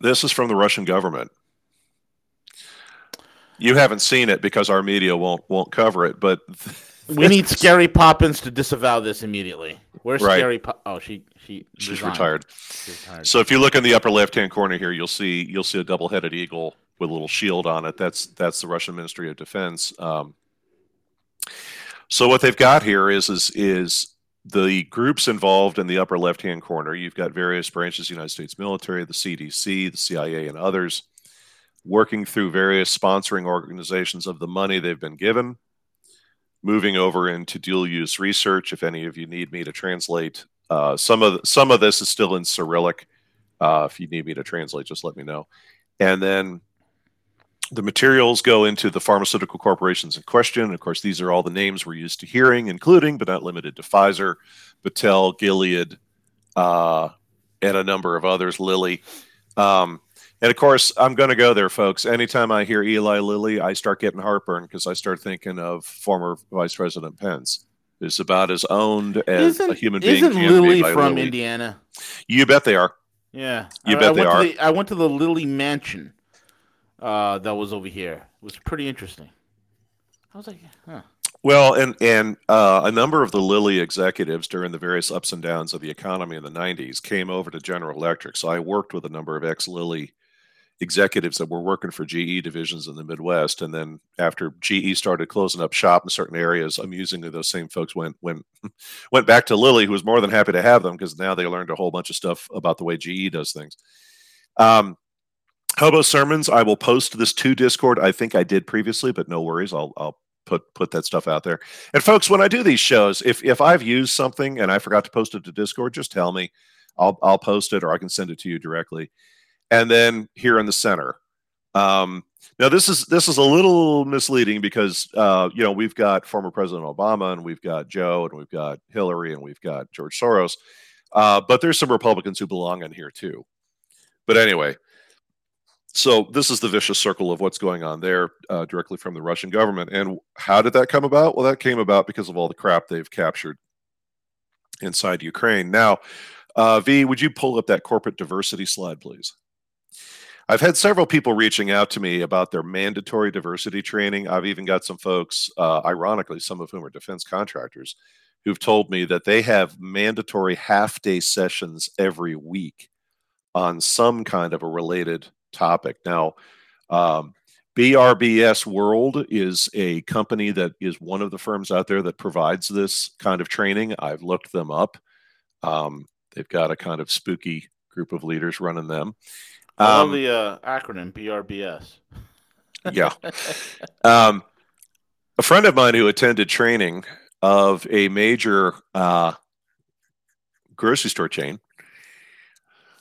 this is from the Russian government. You haven't seen it because our media won't won't cover it, but
we need Scary Poppins to disavow this immediately. Where's right. Scary? Po- oh, she she
she's retired. she's retired. So if you look in the upper left hand corner here, you'll see you'll see a double headed eagle with a little shield on it. That's that's the Russian Ministry of Defense. Um, so what they've got here is is is the groups involved in the upper left hand corner, you've got various branches of the United States military, the CDC, the CIA, and others working through various sponsoring organizations of the money they've been given, moving over into dual use research. If any of you need me to translate, uh, some of the, some of this is still in Cyrillic. Uh, if you need me to translate, just let me know. And then the materials go into the pharmaceutical corporations in question. Of course, these are all the names we're used to hearing, including but not limited to Pfizer, Battelle, Gilead, uh, and a number of others, Lilly. Um, and of course, I'm going to go there, folks. Anytime I hear Eli Lilly, I start getting heartburn because I start thinking of former Vice President Pence. It's about as owned as isn't, a human being.
Isn't Lilly from Lilly. Indiana?
You bet they are.
Yeah,
you I, bet
I
they are.
The, I went to the Lilly Mansion uh, that was over here. It was pretty interesting. I was like, huh.
Well, and and uh, a number of the Lilly executives during the various ups and downs of the economy in the '90s came over to General Electric. So I worked with a number of ex Lilly executives that were working for GE divisions in the Midwest. And then after GE started closing up shop in certain areas, amusingly, those same folks went went went back to Lilly, who was more than happy to have them because now they learned a whole bunch of stuff about the way GE does things. Um, Hobo sermons. I will post this to Discord. I think I did previously, but no worries. I'll I'll put put that stuff out there. And folks, when I do these shows, if if I've used something and I forgot to post it to Discord, just tell me. I'll I'll post it or I can send it to you directly. And then here in the center. Um, now this is this is a little misleading because uh, you know we've got former President Obama and we've got Joe and we've got Hillary and we've got George Soros, uh, but there's some Republicans who belong in here too. But anyway, so this is the vicious circle of what's going on there uh, directly from the Russian government. And how did that come about? Well, that came about because of all the crap they've captured inside Ukraine. Now, uh, V, would you pull up that corporate diversity slide, please? I've had several people reaching out to me about their mandatory diversity training. I've even got some folks, uh, ironically, some of whom are defense contractors, who've told me that they have mandatory half day sessions every week on some kind of a related topic. Now, um, BRBS World is a company that is one of the firms out there that provides this kind of training. I've looked them up. Um, they've got a kind of spooky group of leaders running them.
I love um, the uh, acronym BRBS.
yeah. Um, a friend of mine who attended training of a major uh, grocery store chain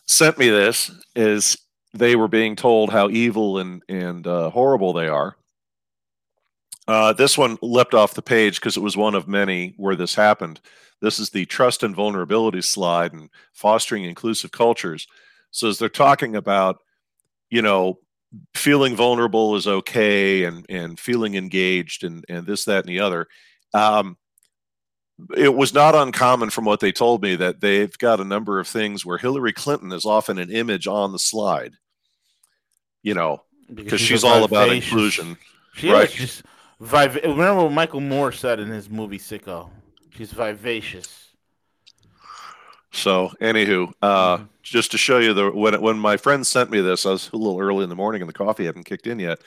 sent me this is they were being told how evil and and uh, horrible they are. Uh, this one leapt off the page because it was one of many where this happened. This is the trust and vulnerability slide and fostering inclusive cultures. So as they're talking about, you know, feeling vulnerable is okay and and feeling engaged and and this that and the other. Um, it was not uncommon from what they told me that they've got a number of things where Hillary Clinton is often an image on the slide. You know, because she's, she's all about inclusion.
She right? Is, viv- remember what Michael Moore said in his movie Sicko? She's vivacious.
So, anywho, uh, mm-hmm. Just to show you the when when my friend sent me this, I was a little early in the morning and the coffee hadn't kicked in yet,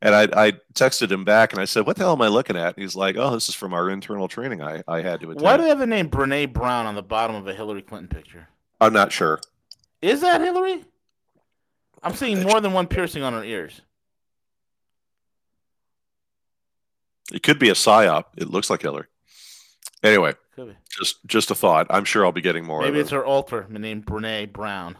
And I, I texted him back and I said, "What the hell am I looking at?" And he's like, "Oh, this is from our internal training I, I had to attend."
Why do they have the name Brene Brown on the bottom of a Hillary Clinton picture?
I'm not sure.
Is that Hillary? I'm seeing more than one piercing on her ears.
It could be a psyop. It looks like Hillary. Anyway, just just a thought. I'm sure I'll be getting more.
Maybe it's her alter named Brene Brown.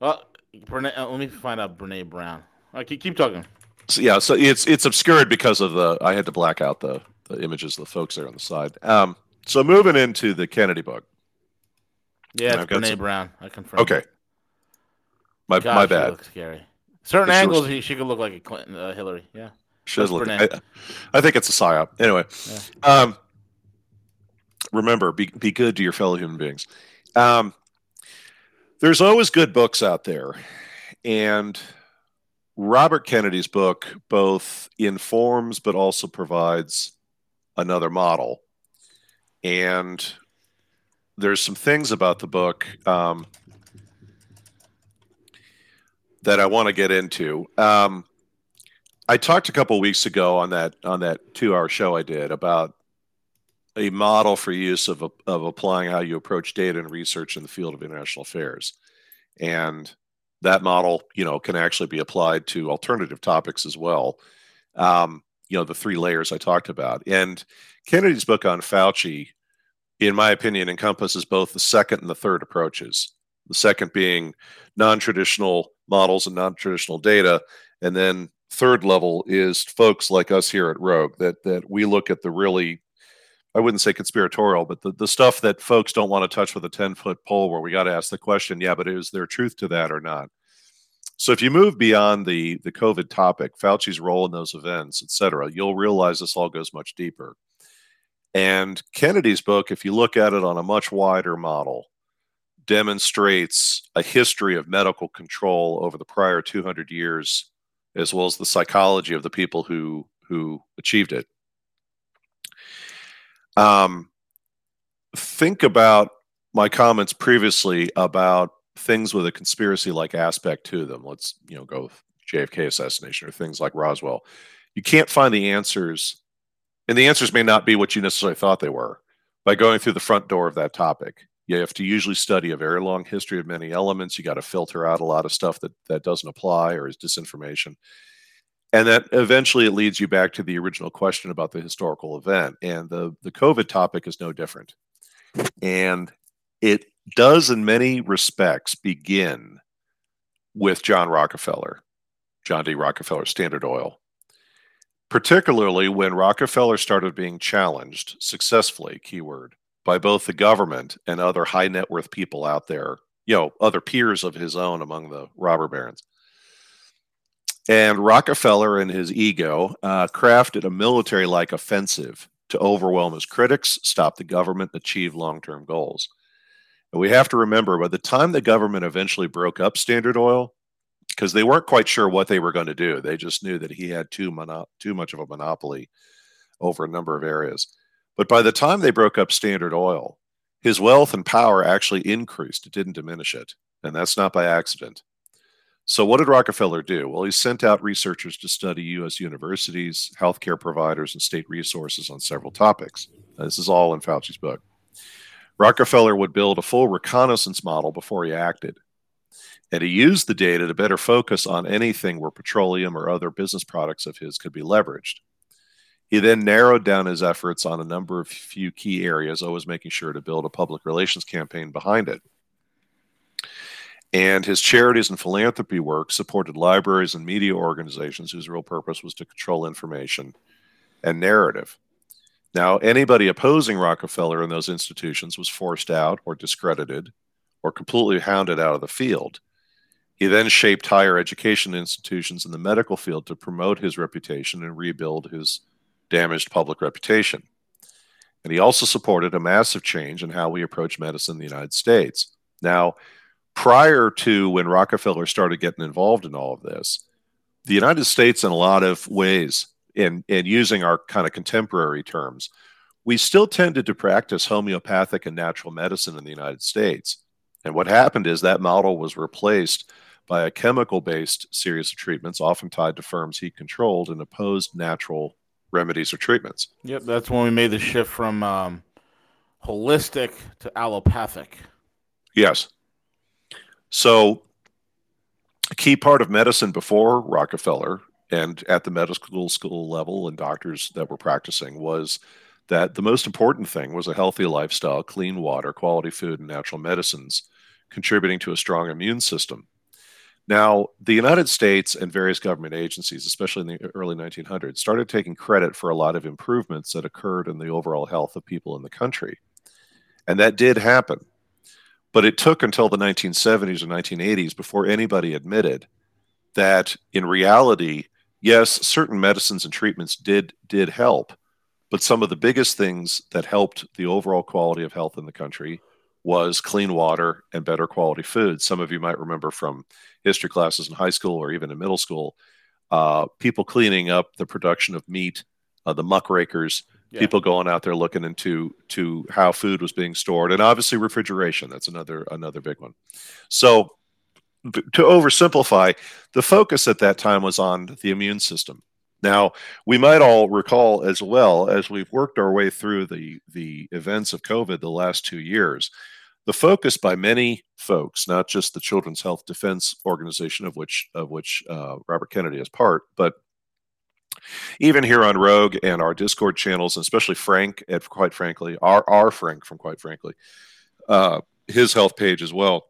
Well, Brene, uh, let me find out Brene Brown. All right, keep, keep talking.
So, yeah, so it's it's obscured because of the. I had to black out the the images of the folks there on the side. Um, so moving into the Kennedy book.
Yeah, it's Brene some... Brown. I confirm.
Okay. My God, my bad.
Looks scary. Certain angles, she, she could look like a Clinton, uh, Hillary. Yeah.
She does look. I, I, think it's a psyop. Anyway, yeah. um, remember, be be good to your fellow human beings. Um, there's always good books out there, and Robert Kennedy's book both informs but also provides another model. And there's some things about the book um, that I want to get into. Um, I talked a couple weeks ago on that on that two hour show I did about a model for use of, of applying how you approach data and research in the field of international affairs, and that model, you know, can actually be applied to alternative topics as well. Um, you know, the three layers I talked about, and Kennedy's book on Fauci, in my opinion, encompasses both the second and the third approaches. The second being non-traditional models and non-traditional data, and then third level is folks like us here at Rogue that that we look at the really I wouldn't say conspiratorial, but the, the stuff that folks don't want to touch with a 10 foot pole where we got to ask the question, yeah, but is there truth to that or not? So if you move beyond the the COVID topic, Fauci's role in those events, et cetera, you'll realize this all goes much deeper. And Kennedy's book, if you look at it on a much wider model, demonstrates a history of medical control over the prior 200 years as well as the psychology of the people who who achieved it. Um, think about my comments previously about things with a conspiracy-like aspect to them. Let's you know go JFK assassination or things like Roswell. You can't find the answers, and the answers may not be what you necessarily thought they were by going through the front door of that topic you have to usually study a very long history of many elements. You got to filter out a lot of stuff that that doesn't apply or is disinformation. And that eventually it leads you back to the original question about the historical event. And the, the COVID topic is no different. And it does, in many respects, begin with John Rockefeller, John D. Rockefeller, Standard Oil. Particularly when Rockefeller started being challenged successfully, keyword, by both the government and other high net worth people out there, you know, other peers of his own among the robber barons. And Rockefeller, in his ego, uh, crafted a military like offensive to overwhelm his critics, stop the government, achieve long term goals. And we have to remember by the time the government eventually broke up Standard Oil, because they weren't quite sure what they were going to do, they just knew that he had too, mono- too much of a monopoly over a number of areas. But by the time they broke up Standard Oil, his wealth and power actually increased. It didn't diminish it. And that's not by accident. So, what did Rockefeller do? Well, he sent out researchers to study U.S. universities, healthcare providers, and state resources on several topics. This is all in Fauci's book. Rockefeller would build a full reconnaissance model before he acted. And he used the data to better focus on anything where petroleum or other business products of his could be leveraged. He then narrowed down his efforts on a number of few key areas, always making sure to build a public relations campaign behind it. And his charities and philanthropy work supported libraries and media organizations whose real purpose was to control information and narrative. Now, anybody opposing Rockefeller in those institutions was forced out or discredited or completely hounded out of the field. He then shaped higher education institutions in the medical field to promote his reputation and rebuild his damaged public reputation. And he also supported a massive change in how we approach medicine in the United States. Now, prior to when Rockefeller started getting involved in all of this, the United States, in a lot of ways, in, in using our kind of contemporary terms, we still tended to practice homeopathic and natural medicine in the United States. And what happened is that model was replaced by a chemical based series of treatments, often tied to firms he controlled and opposed natural remedies or treatments.
Yep, that's when we made the shift from um, holistic to allopathic.
Yes. So, a key part of medicine before Rockefeller and at the medical school level and doctors that were practicing was that the most important thing was a healthy lifestyle, clean water, quality food, and natural medicines, contributing to a strong immune system. Now, the United States and various government agencies, especially in the early 1900s, started taking credit for a lot of improvements that occurred in the overall health of people in the country. And that did happen. But it took until the 1970s or 1980s before anybody admitted that in reality, yes, certain medicines and treatments did did help, but some of the biggest things that helped the overall quality of health in the country was clean water and better quality food. Some of you might remember from history classes in high school or even in middle school, uh, people cleaning up the production of meat, uh, the muckrakers, yeah. people going out there looking into to how food was being stored, and obviously refrigeration. That's another another big one. So to oversimplify, the focus at that time was on the immune system. Now, we might all recall as well as we've worked our way through the, the events of COVID the last two years, the focus by many folks, not just the Children's Health Defense Organization, of which, of which uh, Robert Kennedy is part, but even here on Rogue and our Discord channels, and especially Frank, and quite frankly, our, our Frank from quite frankly, uh, his health page as well.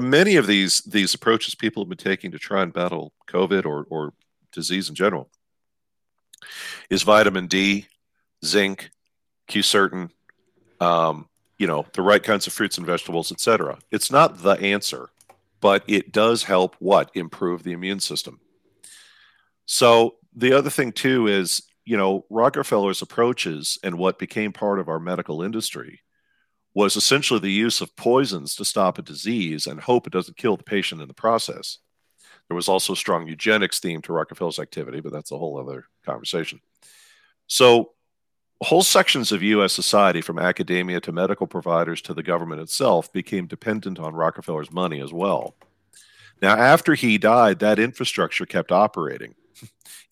Many of these these approaches people have been taking to try and battle COVID or, or disease in general is vitamin D, zinc, quercetin, um, you know, the right kinds of fruits and vegetables, etc. It's not the answer, but it does help what improve the immune system. So the other thing too is, you know, Rockefeller's approaches and what became part of our medical industry was essentially the use of poisons to stop a disease and hope it doesn't kill the patient in the process. There was also a strong eugenics theme to Rockefeller's activity, but that's a whole other conversation. So, whole sections of US society, from academia to medical providers to the government itself, became dependent on Rockefeller's money as well. Now, after he died, that infrastructure kept operating,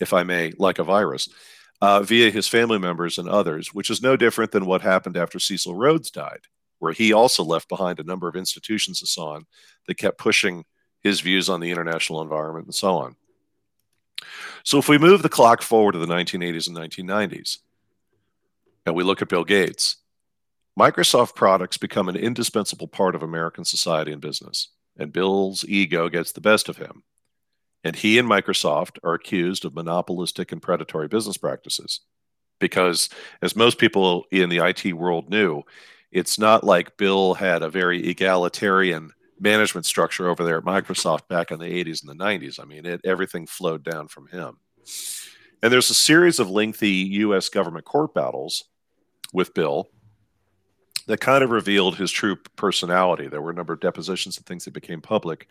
if I may, like a virus, uh, via his family members and others, which is no different than what happened after Cecil Rhodes died, where he also left behind a number of institutions on that kept pushing his views on the international environment, and so on. So if we move the clock forward to the 1980s and 1990s, and we look at Bill Gates, Microsoft products become an indispensable part of American society and business, and Bill's ego gets the best of him. And he and Microsoft are accused of monopolistic and predatory business practices. Because, as most people in the IT world knew, it's not like Bill had a very egalitarian management structure over there at Microsoft back in the 80s and the 90s. I mean, it, everything flowed down from him. And there's a series of lengthy U.S. government court battles with Bill that kind of revealed his true personality. There were a number of depositions and things that became public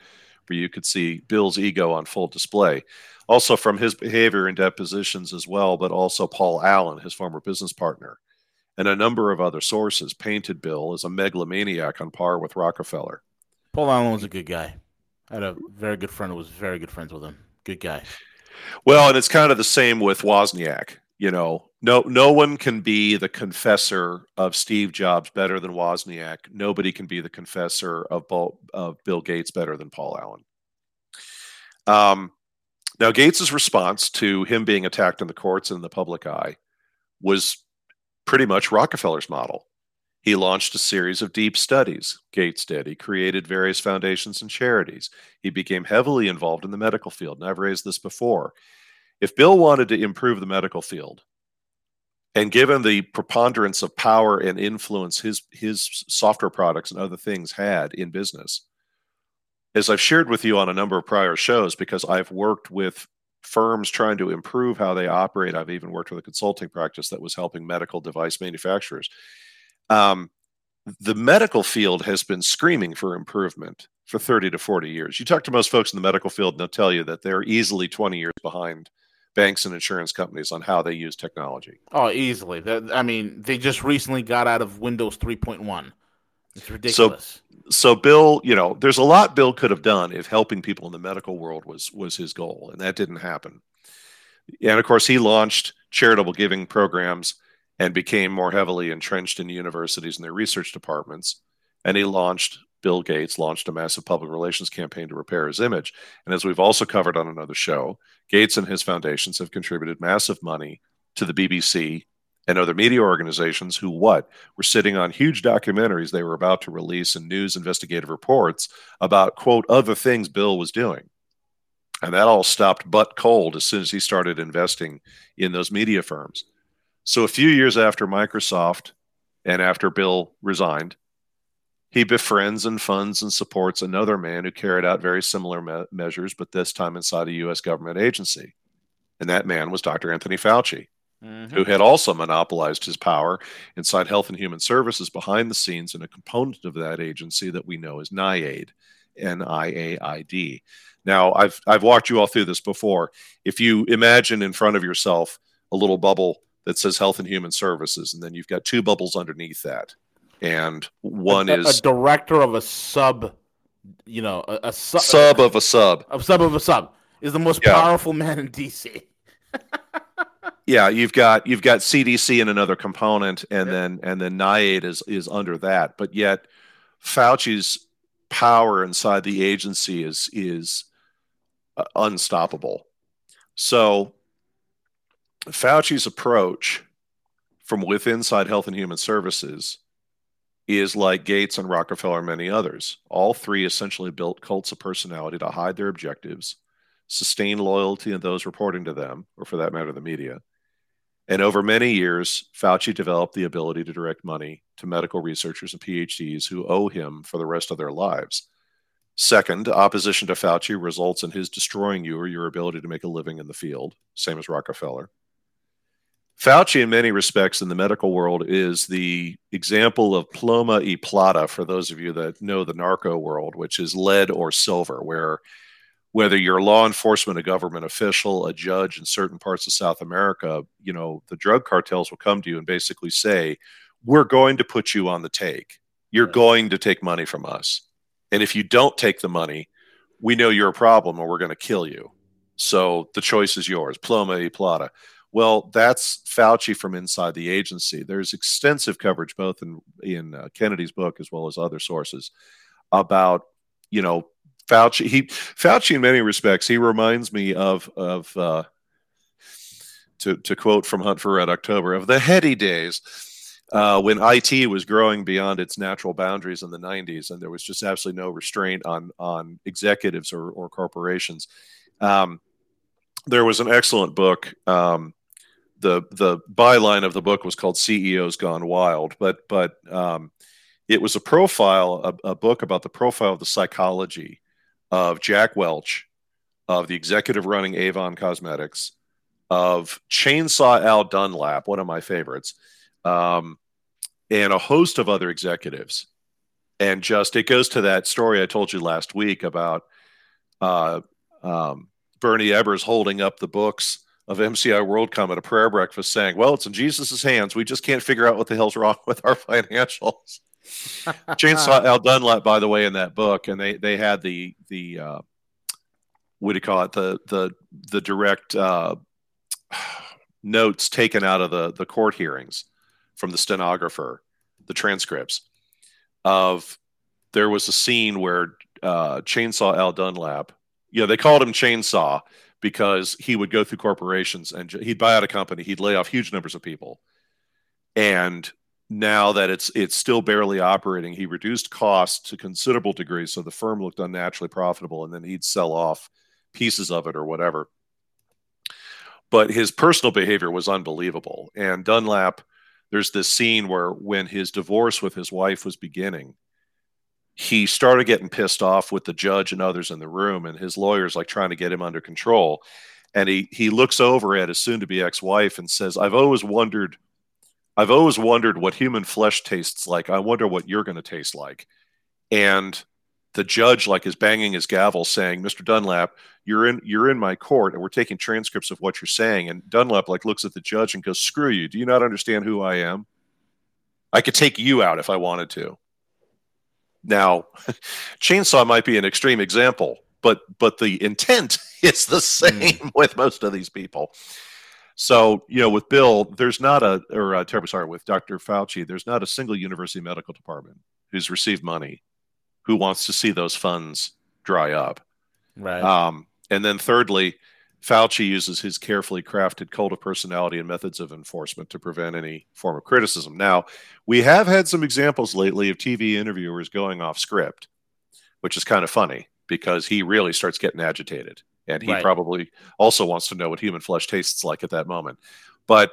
where you could see Bill's ego on full display. Also, from his behavior in depositions as well, but also Paul Allen, his former business partner, and a number of other sources painted Bill as a megalomaniac on par with Rockefeller.
Paul Allen was a good guy. I had a very good friend who was very good friends with him. Good guy.
Well, and it's kind of the same with Wozniak. You know, no no one can be the confessor of Steve Jobs better than Wozniak. Nobody can be the confessor of, of Bill Gates better than Paul Allen. Um, now, Gates's response to him being attacked in the courts and in the public eye was pretty much Rockefeller's model. He launched a series of deep studies, Gates did. He created various foundations and charities. He became heavily involved in the medical field. And I've raised this before. If Bill wanted to improve the medical field, and given the preponderance of power and influence his, his software products and other things had in business, as I've shared with you on a number of prior shows, because I've worked with firms trying to improve how they operate, I've even worked with a consulting practice that was helping medical device manufacturers um, the medical field has been screaming for improvement for 30 to 40 years. You talk to most folks in the medical field, and they'll tell you that they're easily 20 years behind banks and insurance companies on how they use technology.
Oh, easily. I mean, they just recently got out of Windows 3.1. It's ridiculous.
So, so Bill, you know, there's a lot Bill could have done if helping people in the medical world was was his goal, and that didn't happen. And of course, he launched charitable giving programs and became more heavily entrenched in universities and their research departments. And he launched Bill Gates launched a massive public relations campaign to repair his image. And as we've also covered on another show, Gates and his foundations have contributed massive money to the BBC and other media organizations who what were sitting on huge documentaries they were about to release and news investigative reports about quote other things Bill was doing. And that all stopped butt cold as soon as he started investing in those media firms. So a few years after Microsoft and after Bill resigned, he befriends and funds and supports another man who carried out very similar me- measures, but this time inside a U.S. government agency. And that man was Dr. Anthony Fauci, mm-hmm. who had also monopolized his power inside Health and Human Services behind the scenes in a component of that agency that we know as NIAID, N I A I D. Now, I've, I've walked you all through this before. If you imagine in front of yourself a little bubble that says Health and Human Services, and then you've got two bubbles underneath that and one
a,
is
a director of a sub, you know, a, a su-
sub of a sub,
a sub of a sub is the most yeah. powerful man in DC.
yeah, you've got you've got CDC in another component, and yeah. then and then NIAID is is under that, but yet Fauci's power inside the agency is is uh, unstoppable. So Fauci's approach from within inside Health and Human Services is like Gates and Rockefeller and many others. All three essentially built cults of personality to hide their objectives, sustain loyalty in those reporting to them, or for that matter, the media. And over many years, Fauci developed the ability to direct money to medical researchers and PhDs who owe him for the rest of their lives. Second, opposition to Fauci results in his destroying you or your ability to make a living in the field, same as Rockefeller. Fauci, in many respects, in the medical world, is the example of ploma y plata for those of you that know the narco world, which is lead or silver, where whether you're law enforcement, a government official, a judge in certain parts of South America, you know, the drug cartels will come to you and basically say, We're going to put you on the take. You're yeah. going to take money from us. And if you don't take the money, we know you're a problem and we're going to kill you. So the choice is yours. Ploma y plata. Well, that's Fauci from inside the agency. There's extensive coverage, both in in uh, Kennedy's book as well as other sources, about you know Fauci. He Fauci, in many respects, he reminds me of of uh, to to quote from Hunt for Red October of the heady days. Uh, when IT was growing beyond its natural boundaries in the 90s, and there was just absolutely no restraint on on executives or, or corporations. Um, there was an excellent book um, the the byline of the book was called CEOs Gone Wild, but but um, it was a profile, a, a, book about the profile of the psychology of Jack Welch, of the executive running Avon Cosmetics, of Chainsaw Al Dunlap, one of my favorites, um, and a host of other executives. And just it goes to that story I told you last week about uh, um, Bernie Ebbers holding up the books of MCI WorldCom at a prayer breakfast saying, Well, it's in Jesus' hands. We just can't figure out what the hell's wrong with our financials. Chainsaw Al Dunlap, by the way, in that book, and they they had the the uh, what do you call it the the the direct uh, notes taken out of the the court hearings from the stenographer, the transcripts of there was a scene where uh, Chainsaw Al Dunlap, you know, they called him Chainsaw because he would go through corporations and he'd buy out a company, he'd lay off huge numbers of people. And now that it's it's still barely operating, he reduced costs to considerable degree, so the firm looked unnaturally profitable, and then he'd sell off pieces of it or whatever. But his personal behavior was unbelievable. And Dunlap, there's this scene where when his divorce with his wife was beginning, he started getting pissed off with the judge and others in the room and his lawyers like trying to get him under control. And he he looks over at his soon to be ex-wife and says i've always wondered i've always wondered what human flesh tastes like. I wonder what you're going to taste like. And the judge like is banging his gavel saying mr dunlap you're in you're in my court and we're taking transcripts of what you're saying. And dunlap like looks at the judge and goes screw you. Do you not understand who i am? I could take you out if i wanted to Now, chainsaw might be an extreme example, but but the intent is the same mm. with most of these people. So, you know, with Bill, there's not a, or uh, terribly sorry, with Dr. Fauci, there's not a single university medical department who's received money who wants to see those funds dry up.
Right.
Um, and then thirdly, Fauci uses his carefully crafted cult of personality and methods of enforcement to prevent any form of criticism. Now, we have had some examples lately of TV interviewers going off script, which is kind of funny because he really starts getting agitated and he right. probably also wants to know what human flesh tastes like at that moment. But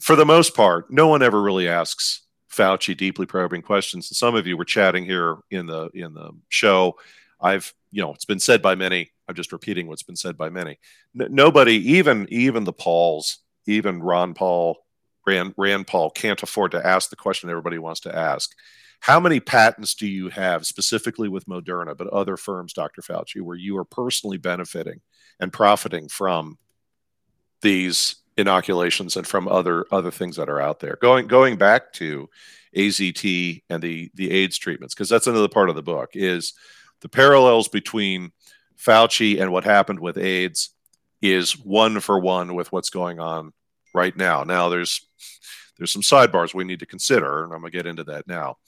for the most part, no one ever really asks Fauci deeply probing questions. And some of you were chatting here in the in the show. I've you know it's been said by many. I'm just repeating what's been said by many. N- nobody, even even the Pauls, even Ron Paul, Rand Rand Paul, can't afford to ask the question everybody wants to ask. How many patents do you have specifically with Moderna, but other firms, Dr. Fauci, where you are personally benefiting and profiting from these inoculations and from other other things that are out there? Going going back to AZT and the the AIDS treatments, because that's another part of the book, is the parallels between Fauci and what happened with AIDS is one for one with what's going on right now. Now there's there's some sidebars we need to consider, and I'm gonna get into that now.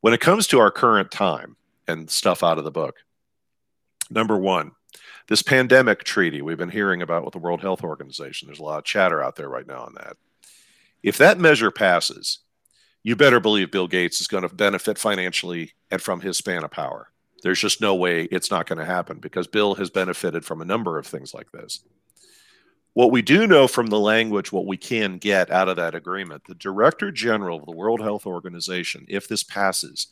When it comes to our current time and stuff out of the book, number one, this pandemic treaty we've been hearing about with the World Health Organization, there's a lot of chatter out there right now on that. If that measure passes, you better believe Bill Gates is going to benefit financially and from his span of power. There's just no way it's not going to happen because Bill has benefited from a number of things like this. What we do know from the language, what we can get out of that agreement, the Director General of the World Health Organization, if this passes,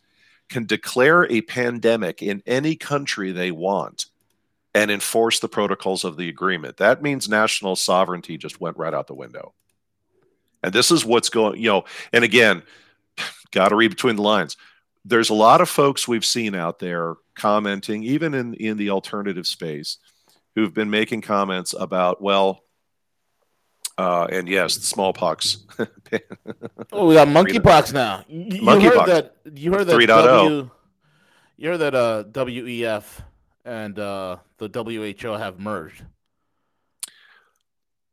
can declare a pandemic in any country they want and enforce the protocols of the agreement. That means national sovereignty just went right out the window. And this is what's going, you know, and again, got to read between the lines. There's a lot of folks we've seen out there commenting, even in, in the alternative space, who've been making comments about, well, uh, and yes, the smallpox.
oh, we got monkeypox now. You, monkeypox. heard that? You heard that? 3. W, you heard that? Uh, WEF and uh, the WHO have merged.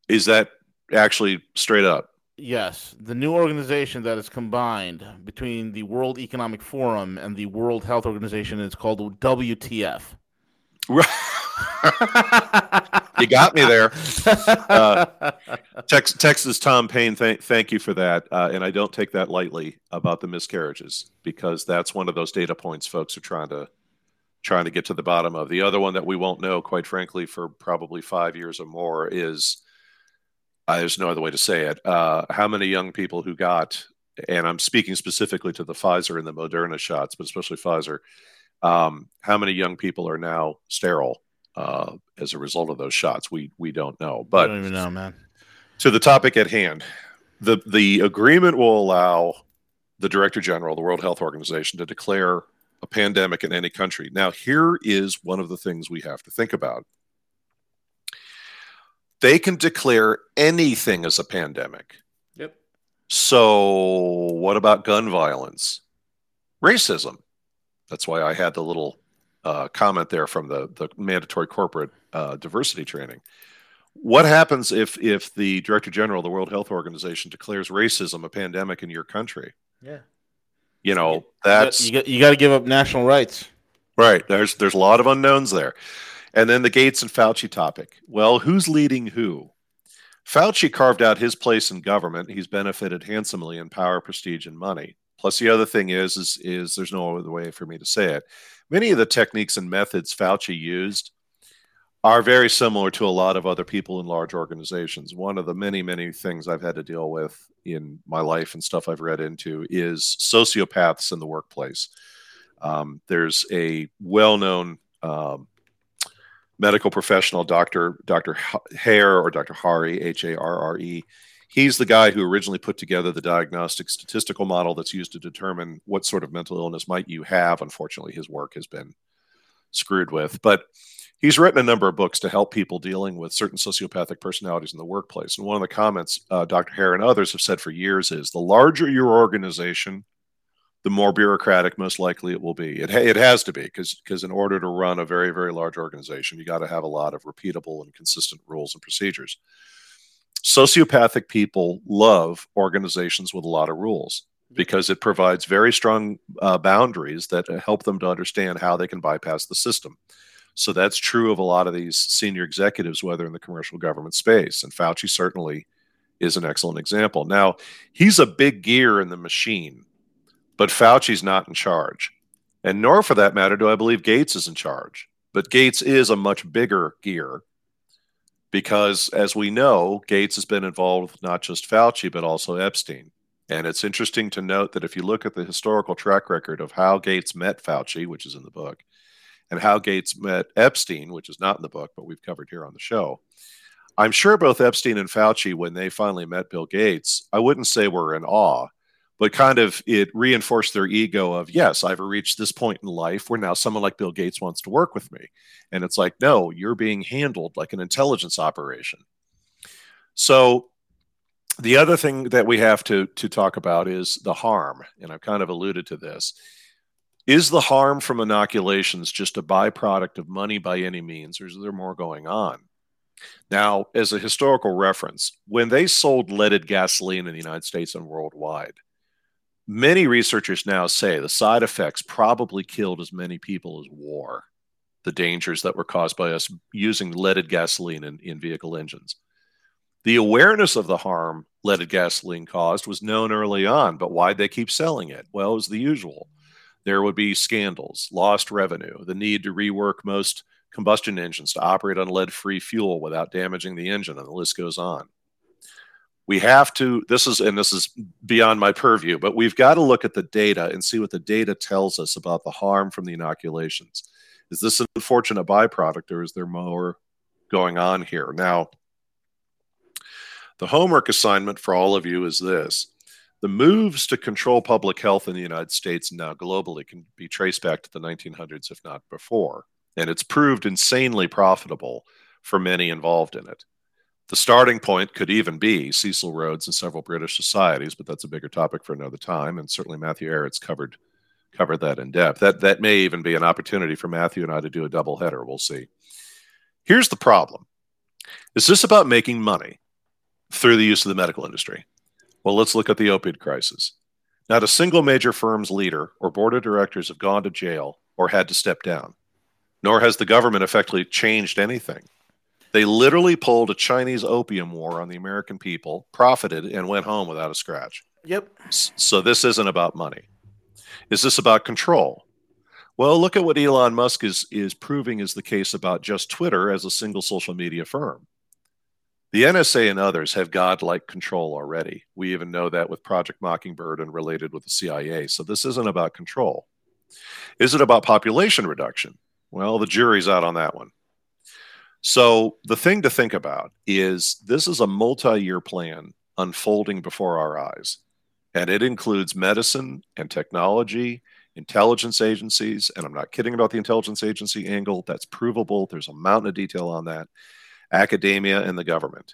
Is that actually straight up?
Yes, the new organization that is combined between the World Economic Forum and the World Health Organization is called WTF.
you got me there. Uh, Tex- Texas Tom Payne, th- thank you for that. Uh, and I don't take that lightly about the miscarriages because that's one of those data points folks are trying to trying to get to the bottom of. The other one that we won't know, quite frankly, for probably five years or more is uh, there's no other way to say it. Uh, how many young people who got, and I'm speaking specifically to the Pfizer and the Moderna shots, but especially Pfizer, um, how many young people are now sterile uh, as a result of those shots. We we don't know, but
I don't even know, man.
To the topic at hand, the the agreement will allow the Director General, of the World Health Organization, to declare a pandemic in any country. Now, here is one of the things we have to think about. They can declare anything as a pandemic.
Yep.
So, what about gun violence? Racism. That's why I had the little uh, comment there from the the mandatory corporate uh, diversity training. What happens if if the director general of the World Health Organization declares racism a pandemic in your country?
Yeah,
you know that's
you got, you got to give up national rights.
Right. There's there's a lot of unknowns there, and then the Gates and Fauci topic. Well, who's leading who? Fauci carved out his place in government. He's benefited handsomely in power, prestige, and money. Plus, the other thing is, is, is there's no other way for me to say it many of the techniques and methods Fauci used are very similar to a lot of other people in large organizations. One of the many, many things I've had to deal with in my life and stuff I've read into is sociopaths in the workplace. Um, there's a well known um, medical professional, Dr. Dr. Hare or Dr. Hari, H A R R E he's the guy who originally put together the diagnostic statistical model that's used to determine what sort of mental illness might you have. Unfortunately, his work has been screwed with, but he's written a number of books to help people dealing with certain sociopathic personalities in the workplace. And one of the comments uh, Dr. Hare and others have said for years is the larger your organization, the more bureaucratic most likely it will be. It, it has to be because because in order to run a very very large organization, you got to have a lot of repeatable and consistent rules and procedures. Sociopathic people love organizations with a lot of rules because it provides very strong uh, boundaries that help them to understand how they can bypass the system. So that's true of a lot of these senior executives, whether in the commercial government space. And Fauci certainly is an excellent example. Now, he's a big gear in the machine but Fauci's not in charge. And nor, for that matter, do I believe Gates is in charge. But Gates is a much bigger gear because, as we know, Gates has been involved with not just Fauci, but also Epstein. And it's interesting to note that if you look at the historical track record of how Gates met Fauci, which is in the book, and how Gates met Epstein, which is not in the book, but we've covered here on the show, I'm sure both Epstein and Fauci, when they finally met Bill Gates, I wouldn't say were in awe, but kind of it reinforced their ego of yes i've reached this point in life where now someone like bill gates wants to work with me. And it's like no you're being handled like an intelligence operation. So the other thing that we have to to talk about is the harm and i've kind of alluded to this. Is the harm from inoculations just a byproduct of money by any means or is there more going on? Now as a historical reference when they sold leaded gasoline in the united states and worldwide Many researchers now say the side effects probably killed as many people as war, the dangers that were caused by us using leaded gasoline in, in vehicle engines. The awareness of the harm leaded gasoline caused was known early on, but why'd they keep selling it? Well, it was the usual. There would be scandals, lost revenue, the need to rework most combustion engines to operate on lead free fuel without damaging the engine, and the list goes on we have to this is and this is beyond my purview but we've got to look at the data and see what the data tells us about the harm from the inoculations. Is this an unfortunate byproduct or is there more going on here? Now the homework assignment for all of you is this. The moves to control public health in the united states now globally can be traced back to the 1900s if not before and it's proved insanely profitable for many involved in it the starting point could even be Cecil Rhodes and several British societies, but that's a bigger topic for another time. And certainly Matthew Ehret's covered covered that in depth. That that may even be an opportunity for Matthew and I to do a double header. We'll see. Here's the problem: Is this about making money through the use of the medical industry? Well, let's look at the opioid crisis. Not a single major firm's leader or board of directors have gone to jail or had to step down, nor has the government effectively changed anything. They literally pulled a Chinese opium war on the American people, profited, and went home without a scratch.
Yep.
So this isn't about money. Is this about control? Well, look at what Elon Musk is is proving is the case about just Twitter as a single social media firm. The NSA and others have godlike control already. We even know that with Project Mockingbird and related with the CIA. So this isn't about control. Is it about population reduction? Well, the jury's out on that one. So the thing to think about is this is a multi-year plan unfolding before our eyes. And it includes medicine and technology, intelligence agencies, and I'm not kidding about the intelligence agency angle. That's provable. There's a mountain of detail on that. Academia and the government.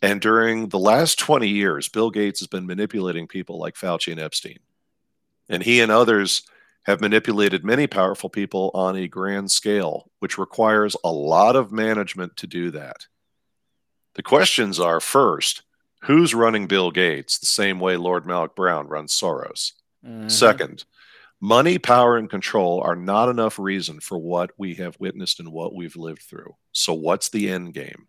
And during the last 20 years, Bill Gates has been manipulating people like Fauci and Epstein. And he and others have manipulated many powerful people on a grand scale, which requires a lot of management to do that. The questions are first, who's running Bill Gates the same way Lord Malloch Brown runs Soros? Mm-hmm. Second, money, power, and control are not enough reason for what we have witnessed and what we've lived through. So, what's the end game?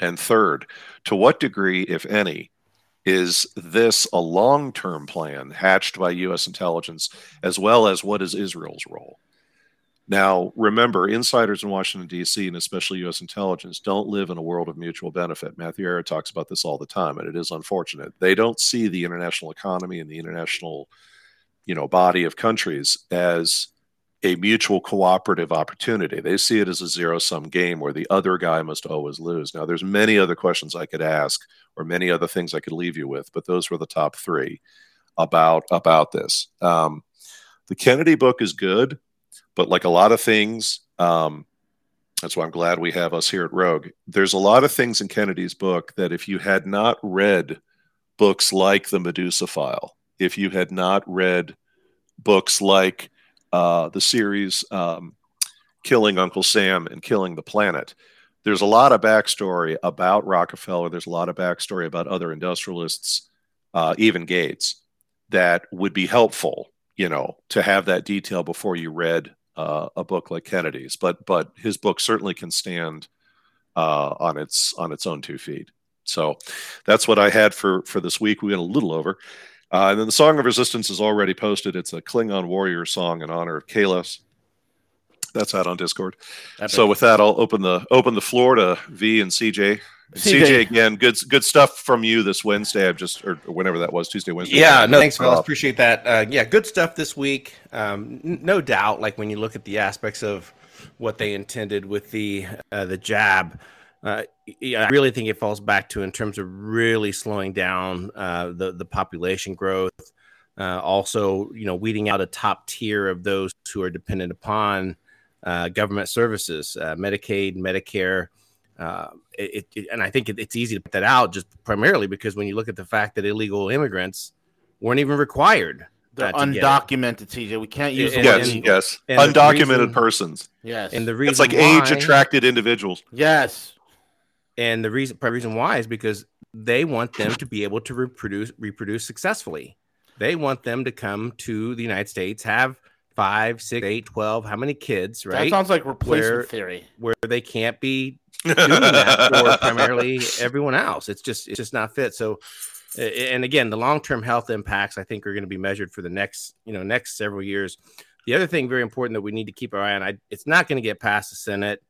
And third, to what degree, if any, is this a long term plan hatched by U.S. intelligence, as well as what is Israel's role? Now, remember, insiders in Washington, D.C., and especially U.S. intelligence, don't live in a world of mutual benefit. Matthew Ehret talks about this all the time, and it is unfortunate. They don't see the international economy and the international you know, body of countries as a mutual cooperative opportunity. They see it as a zero sum game where the other guy must always lose. Now, there's many other questions I could ask or many other things I could leave you with, but those were the top three about about this. Um, the Kennedy book is good, but like a lot of things, um, that's why I'm glad we have us here at Rogue. There's a lot of things in Kennedy's book that if you had not read books like The Medusa File, if you had not read books like uh, the series um, Killing Uncle Sam and Killing the Planet, there's a lot of backstory about Rockefeller. There's a lot of backstory about other industrialists, uh, even Gates, that would be helpful, you know, to have that detail before you read uh, a book like Kennedy's. But but his book certainly can stand uh, on its on its own two feet. So that's what I had for for this week. We went a little over. Uh, and then the Song of Resistance is already posted. It's a Klingon warrior song in honor of Kahless. That's out on Discord. Epic. So with that, I'll open the open the floor to V and CJ. CJ. CJ again, good good stuff from you this Wednesday. I've just or whenever that was Tuesday, Wednesday.
Yeah, no, thanks, fellas. Appreciate that. Uh, yeah, good stuff this week. Um, n- no doubt, like when you look at the aspects of what they intended with the uh, the jab. Uh, yeah, I really think it falls back to in terms of really slowing down uh, the the population growth. Uh, also, you know, weeding out a top tier of those who are dependent upon uh, government services, uh, Medicaid, Medicare. Uh, it, it, and I think it, it's easy to put that out just primarily because when you look at the fact that illegal immigrants weren't even required.
The undocumented, CJ. We can't use
and, yes, and, yes, and undocumented reason, persons.
Yes,
and the reason it's like age attracted individuals.
Yes,
and the reason reason why is because they want them to be able to reproduce reproduce successfully. They want them to come to the United States, have five, six, eight, twelve, how many kids, right?
That sounds like replacement where, theory.
Where they can't be doing that for primarily everyone else. It's just it's just not fit. So and again, the long-term health impacts I think are going to be measured for the next, you know, next several years. The other thing very important that we need to keep our eye on, I, it's not going to get past the Senate.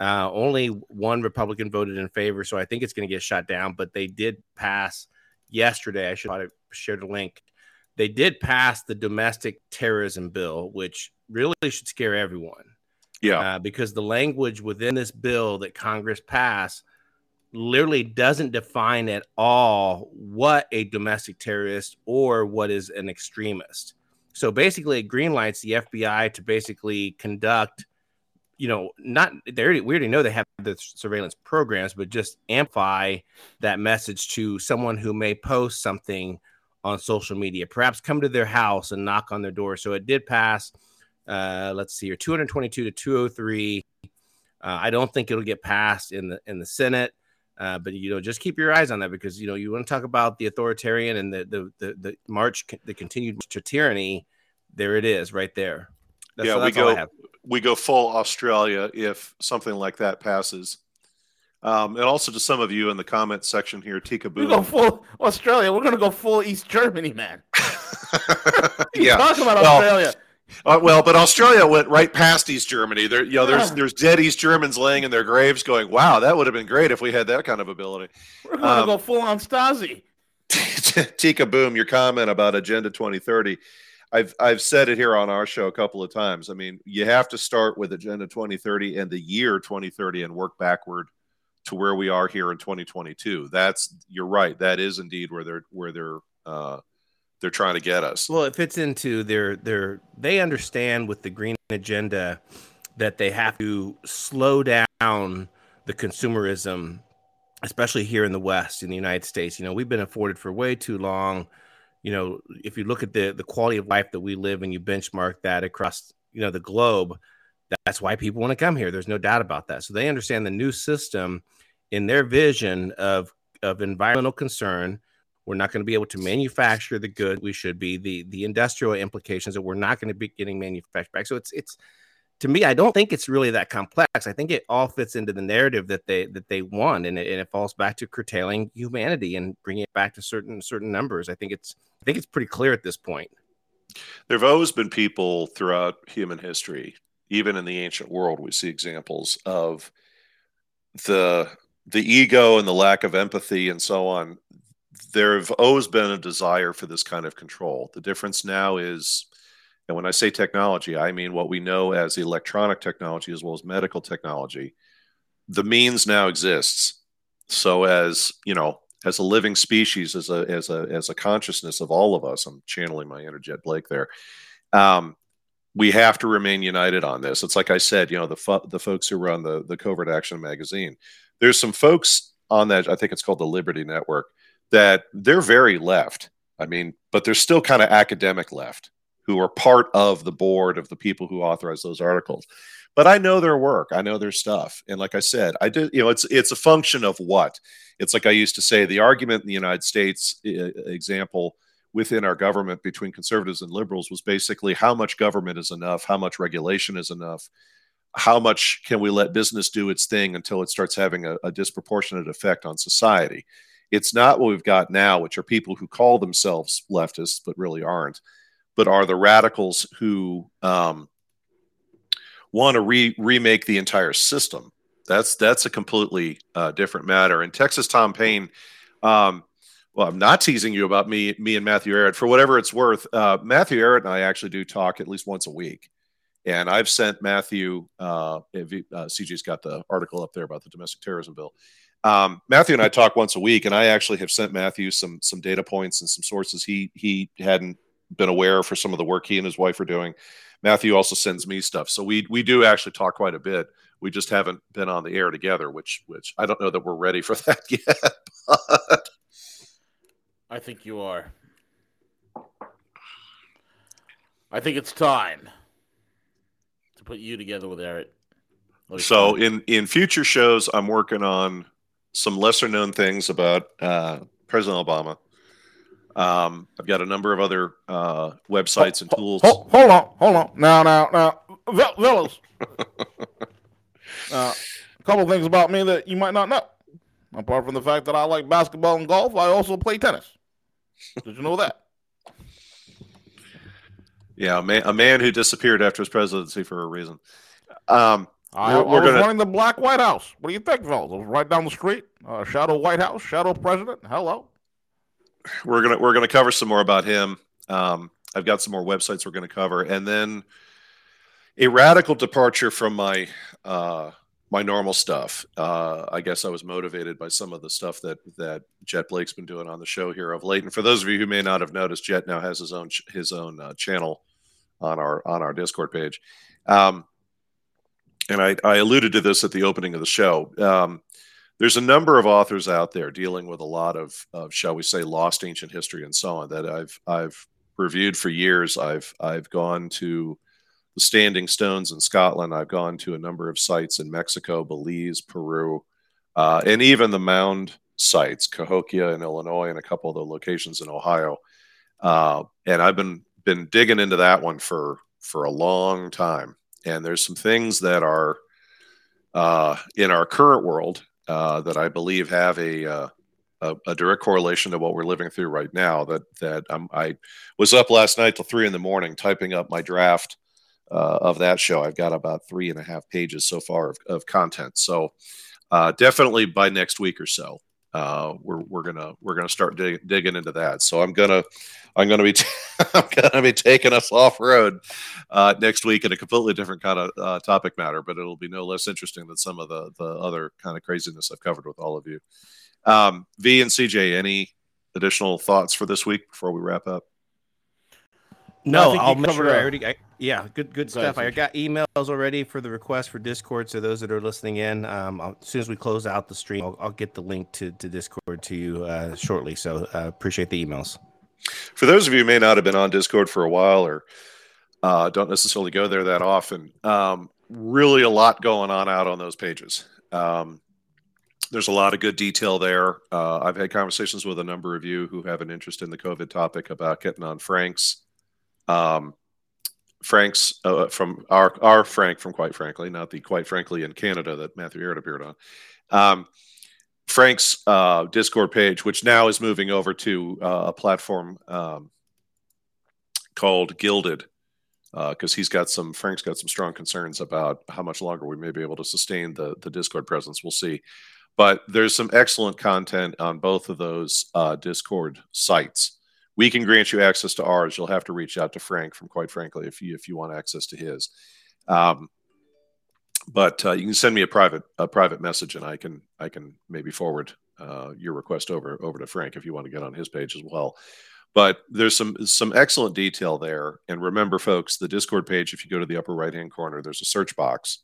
Uh, only one Republican voted in favor, so I think it's going to get shot down. But they did pass yesterday. I should have shared a link they did pass the domestic terrorism bill, which really should scare everyone.
Yeah.
Uh, because the language within this bill that Congress passed literally doesn't define at all what a domestic terrorist or what is an extremist. So basically, it greenlights the FBI to basically conduct, you know, not they already, we already know they have the surveillance programs, but just amplify that message to someone who may post something on social media, perhaps come to their house and knock on their door. So it did pass. Uh, let's see here, 222 to 203. Uh, I don't think it'll get passed in the in the Senate, uh, but you know, just keep your eyes on that because you know you want to talk about the authoritarian and the the the, the march, the continued to tyranny. There it is, right there.
That's, yeah, we go we go full Australia if something like that passes. Um, and also to some of you in the comment section here, Tika Boo.
We go full Australia. We're going to go full East Germany, man.
yeah,
talking about well, Australia.
Uh, well, but Australia went right past East Germany. There, you know, there's there's dead East Germans laying in their graves, going, "Wow, that would have been great if we had that kind of ability."
We're going um, to go full on Stasi.
Tika Boom, your comment about Agenda 2030. I've I've said it here on our show a couple of times. I mean, you have to start with Agenda 2030 and the year 2030 and work backward to where we are here in 2022. That's you're right. That is indeed where they're where they're uh, they're trying to get us.
Well, it fits into their their they understand with the green agenda that they have to slow down the consumerism, especially here in the West, in the United States. You know, we've been afforded for way too long. You know, if you look at the the quality of life that we live and you benchmark that across you know the globe, that's why people want to come here. There's no doubt about that. So they understand the new system in their vision of of environmental concern we're not going to be able to manufacture the good we should be the the industrial implications that we're not going to be getting manufactured back so it's it's to me i don't think it's really that complex. I think it all fits into the narrative that they that they want and it, and it falls back to curtailing humanity and bringing it back to certain certain numbers. I think it's i think it's pretty clear at this point.
There have always been people throughout human history even in the ancient world we see examples of the the ego and the lack of empathy and so on, there have always been a desire for this kind of control. The difference now is, and when I say technology, I mean what we know as electronic technology as well as medical technology. The means now exists. So as you know, as a living species, as a as a as a consciousness of all of us, I'm channeling my inner Jet Blake there. Um, we have to remain united on this. It's like I said, you know, the fo- the folks who run the the Covert Action magazine there's some folks on that, I think it's called the Liberty Network, that they're very left. I mean, but they're still kind of academic left who are part of the board of the people who authorize those articles. But I know their work. I know their stuff. And like I said, I did, you know, it's it's a function of what. It's like I used to say, the argument in the United States example within our government between conservatives and liberals was basically how much government is enough, how much regulation is enough, how much can we let business do its thing until it starts having a, a disproportionate effect on society. It's not what we've got now, which are people who call themselves leftists but really aren't, but are the radicals who um, want to re- remake the entire system. That's that's a completely uh, different matter. And Texas Tom Paine, um, well, I'm not teasing you about me, me and Matthew Ehret. For whatever it's worth, uh, Matthew Ehret and I actually do talk at least once a week. And I've sent Matthew, uh, uh, CJ's got the article up there about the domestic terrorism bill. Um, Matthew and I talk once a week, and I actually have sent Matthew some some data points and some sources he he hadn't been aware for some of the work he and his wife are doing. Matthew also sends me stuff, so we we do actually talk quite a bit. We just haven't been on the air together, which which I don't know that we're ready for that yet. But
I think you are. I think it's time to put you together with Eric.
So in in future shows, I'm working on some lesser known things about uh, President Obama. Um, I've got a number of other uh, websites and tools.
Hold, hold, on, hold on. Now, now, now, Veles. uh, a couple things about me that you might not know. Apart from the fact that I like basketball and golf, I also play tennis. Did you know that?
Yeah, a man, a man who disappeared after his presidency for a reason. Um,
I, we're, we're I was gonna... running the Black White House. What do you think, fellas? I was right down the street. Uh, shadow White House, shadow president. Hello.
We're gonna we're gonna cover some more about him. Um, I've got some more websites we're gonna cover, and then a radical departure from my uh, my normal stuff. Uh, I guess I was motivated by some of the stuff that that Jet Blake's been doing on the show here of late. And for those of you who may not have noticed, Jet now has his own his own uh, channel on our on our Discord page. Um, and I, I alluded to this at the opening of the show. Um, there's a number of authors out there dealing with a lot of, of, shall we say, lost ancient history and so on that I've I've reviewed for years. I've I've gone to the Standing Stones in Scotland. I've gone to a number of sites in Mexico, Belize, Peru, uh, and even the mound sites, Cahokia in Illinois, and a couple of the locations in Ohio. Uh, and I've been been digging into that one for for a long time. And there's some things that are uh, in our current world uh, that I believe have a, uh, a, a direct correlation to what we're living through right now. That that I was up last night till three in the morning typing up my draft uh, of that show. I've got about three and a half pages so far of, of content. So uh, definitely by next week or so, uh, we're we're gonna we're gonna start dig- digging into that. So I'm gonna I'm gonna be t- I'm gonna be taking us off road uh, next week in a completely different kind of uh, topic matter, but it'll be no less interesting than some of the the other kind of craziness I've covered with all of you. Um, v and CJ, any additional thoughts for this week before we wrap up?
No, I'll make sure I already. I, yeah, good good stuff. I got emails already for the request for Discord. So those that are listening in, um, as soon as we close out the stream, I'll, I'll get the link to, to Discord to you uh, shortly. So uh, appreciate the emails.
For those of you who may not have been on Discord for a while or uh, don't necessarily go there that often, um, really a lot going on out on those pages. Um, there's a lot of good detail there. Uh, I've had conversations with a number of you who have an interest in the COVID topic about getting on Frank's. Um, Frank's uh, from our our Frank from quite frankly, not the quite frankly in Canada that Matthew Ehret appeared on. Um, Frank's uh, Discord page, which now is moving over to uh, a platform um, called Guilded, because uh, he's got some Frank's got some strong concerns about how much longer we may be able to sustain the the Discord presence. We'll see, but there's some excellent content on both of those uh, Discord sites we can grant you access to ours. You'll have to reach out to Frank from quite frankly if you if you want access to his. Um, but uh, you can send me a private a private message, and I can I can maybe forward uh, your request over over to Frank if you want to get on his page as well. But there's some some excellent detail there. And remember, folks, the Discord page. If you go to the upper right hand corner, there's a search box,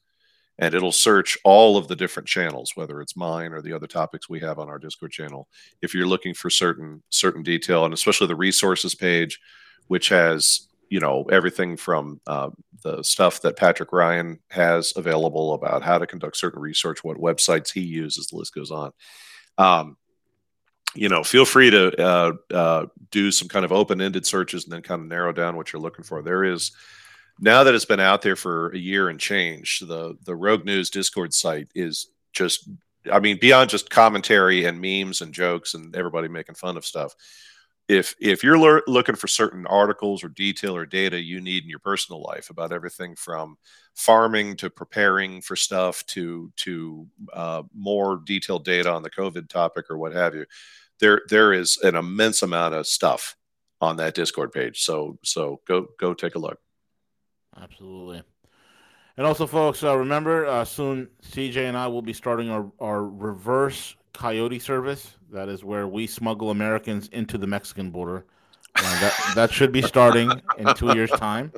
and it'll search all of the different channels whether it's mine or the other topics we have on our discord channel if you're looking for certain certain detail and especially the resources page which has you know everything from uh, the stuff that Patrick Ryan has available about how to conduct certain research, what websites he uses, the list goes on. Um, you know, feel free to uh, uh, do some kind of open-ended searches and then kind of narrow down what you're looking for. There is now that it's been out there for a year and change, the the Rogue News Discord site is just, I mean, beyond just commentary and memes and jokes and everybody making fun of stuff if if you're looking for certain articles or detail or data you need in your personal life about everything from farming to preparing for stuff to to uh, more detailed data on the COVID topic or what have you, there there is an immense amount of stuff on that Discord page. So so go go take a look.
Absolutely. And also, folks, uh, remember uh, soon CJ and I will be starting our, our reverse coyote service. That is where we smuggle Americans into the Mexican border. Uh, that that should be starting in two years' time.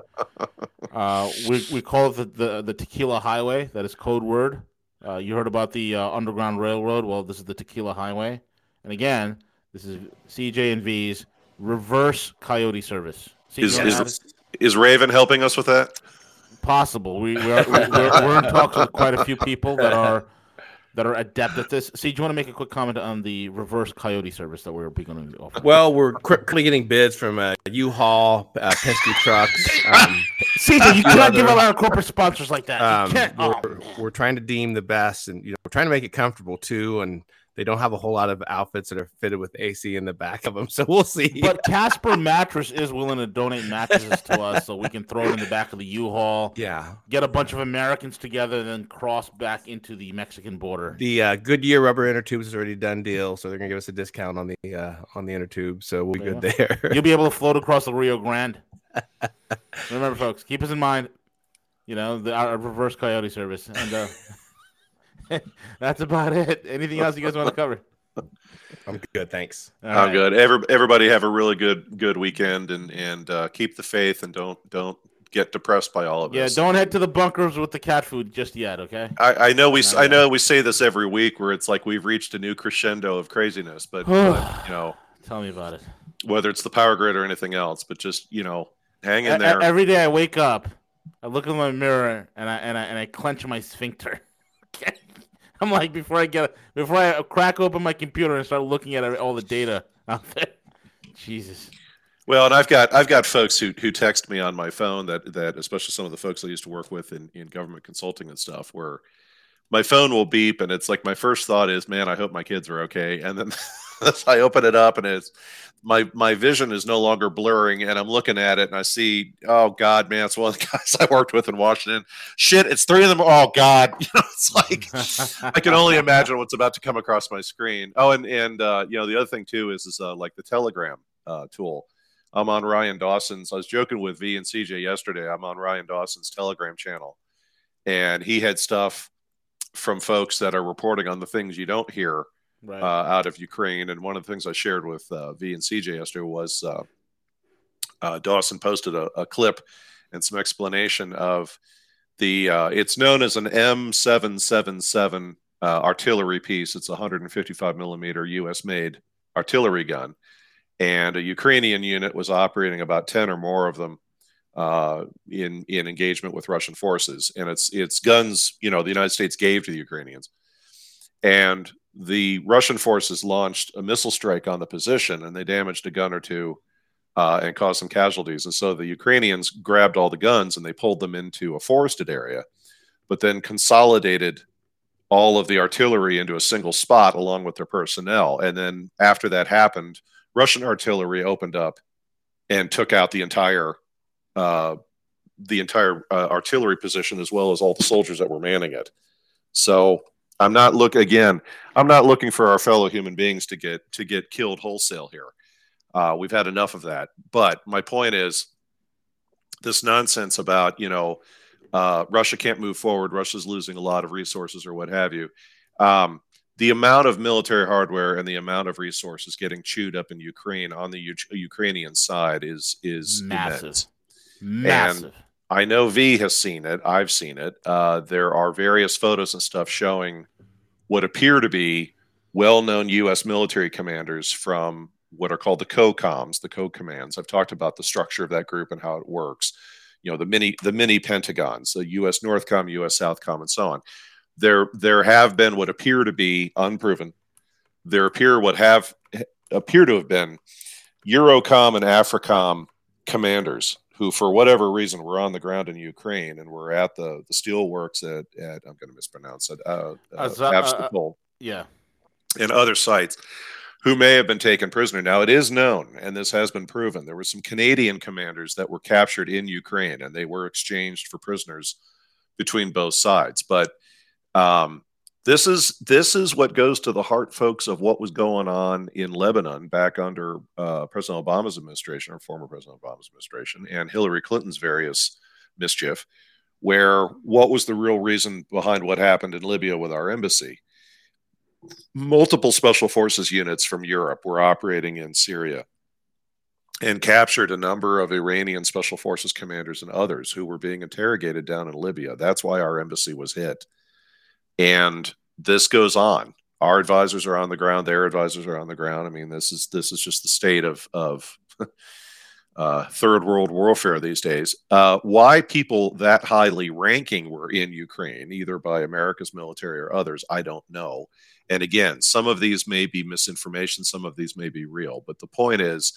Uh, we we call it the, the, the Tequila Highway. That is code word. Uh, you heard about the uh, Underground Railroad. Well, this is the Tequila Highway. And again, this is CJ and V's reverse coyote service.
Is, is, is Raven helping us with that?
Possible. We, we are, we're, we're in talks with quite a few people that are that are adept at this. See, do you want to make a quick comment on the reverse coyote service that we're going to offer?
Well, we're quickly getting bids from uh, U-Haul, uh, Penske trucks. Um,
CJ, you cannot give out our corporate sponsors like that. Um,
we're, oh, we're, trying to deem the best, and you know, we're trying to make it comfortable too. And they don't have a whole lot of outfits that are fitted with AC in the back of them, so we'll see.
But Casper Mattress is willing to donate mattresses to us, so we can throw it in the back of the U-Haul.
Yeah,
get a bunch of Americans together, and then cross back into the Mexican border.
The uh, Goodyear rubber inner tubes is already done deal, so they're gonna give us a discount on the uh, on the inner tube, so we'll be good there.
You'll be able to float across the Rio Grande. Remember, folks, keep us in mind. You know, the our reverse coyote service, and. Uh, That's about it. Anything else you guys want to cover?
I'm good, thanks.
All I'm right. good. Every, everybody have a really good good weekend and and uh, keep the faith and don't don't get depressed by all of
this. Yeah, don't head to the bunkers with the cat food just yet. Okay.
I, I know we Not I know we say this every week where it's like we've reached a new crescendo of craziness, but, but you know,
tell me about it.
Whether it's the power grid or anything else, but just you know, hang in there.
Every day I wake up, I look in my mirror and I and I and I clench my sphincter. I'm like before I get before I crack open my computer and start looking at all the data out there. Jesus.
Well, and I've got I've got folks who who text me on my phone that that especially some of the folks I used to work with in, in government consulting and stuff where my phone will beep and it's like my first thought is, man, I hope my kids are okay. And then I open it up and it's my my vision is no longer blurring and I'm looking at it and I see, oh God, man, it's one of the guys I worked with in Washington. Shit, it's three of them. Oh God. You know, it's like I can only imagine what's about to come across my screen. Oh, and and uh, you know, the other thing too is is uh, like the Telegram uh, tool. I'm on Ryan Dawson's. I was joking with V and CJ yesterday. I'm on Ryan Dawson's Telegram channel. And he had stuff from folks that are reporting on the things you don't hear right. uh, out of Ukraine. And one of the things I shared with uh, V and CJ yesterday was uh, uh, Dawson posted a, a, clip and some explanation of the. Uh, it's known as an M777 uh, artillery piece. It's a 155 millimeter U.S. made artillery gun, and a Ukrainian unit was operating about 10 or more of them. Uh, in in engagement with Russian forces, and it's it's guns you know the United States gave to the Ukrainians, and the Russian forces launched a missile strike on the position and they damaged a gun or two uh, and caused some casualties. And so the Ukrainians grabbed all the guns and they pulled them into a forested area, but then consolidated all of the artillery into a single spot along with their personnel. And then after that happened, Russian artillery opened up and took out the entire uh, the entire uh, artillery position as well as all the soldiers that were manning it. So I'm not look again. I'm not looking for our fellow human beings to get to get killed wholesale here. Uh, we've had enough of that. But my point is, this nonsense about you know uh, Russia can't move forward. Russia's losing a lot of resources or what have you. Um, the amount of military hardware and the amount of resources getting chewed up in Ukraine on the U- Ukrainian side is is
massive,
immense.
massive.
And I know V has seen it. I've seen it. Uh, there are various photos and stuff showing what appear to be well-known U.S. military commanders from what are called the co-coms, the co-commands. I've talked about the structure of that group and how it works. You know, the mini the mini pentagons, the U.S. Northcom, U.S. Southcom, and so on. There there have been what appear to be unproven. There appear what have appear to have been Eurocom and Africom commanders who, for whatever reason, were on the ground in Ukraine and were at the the steelworks at, at I'm going to mispronounce it, uh, uh, uh, uh,
yeah,
and other sites who may have been taken prisoner. Now, it is known, and this has been proven, there were some Canadian commanders that were captured in Ukraine, and they were exchanged for prisoners between both sides. But um, this is this is what goes to the heart, folks, of what was going on in Lebanon back under uh, President Obama's administration or former President Obama's administration and Hillary Clinton's various mischief. Where what was the real reason behind what happened in Libya with our embassy? Multiple special forces units from Europe were operating in Syria and captured a number of Iranian special forces commanders and others who were being interrogated down in Libya. That's why our embassy was hit and this goes on. Our advisors are on the ground their advisors are on the ground. I mean this is this is just the state of of uh, third world warfare these days. Uh, why people that highly ranking were in ukraine either by america's military or others i don't know. And again some of these may be misinformation some of these may be real but the point is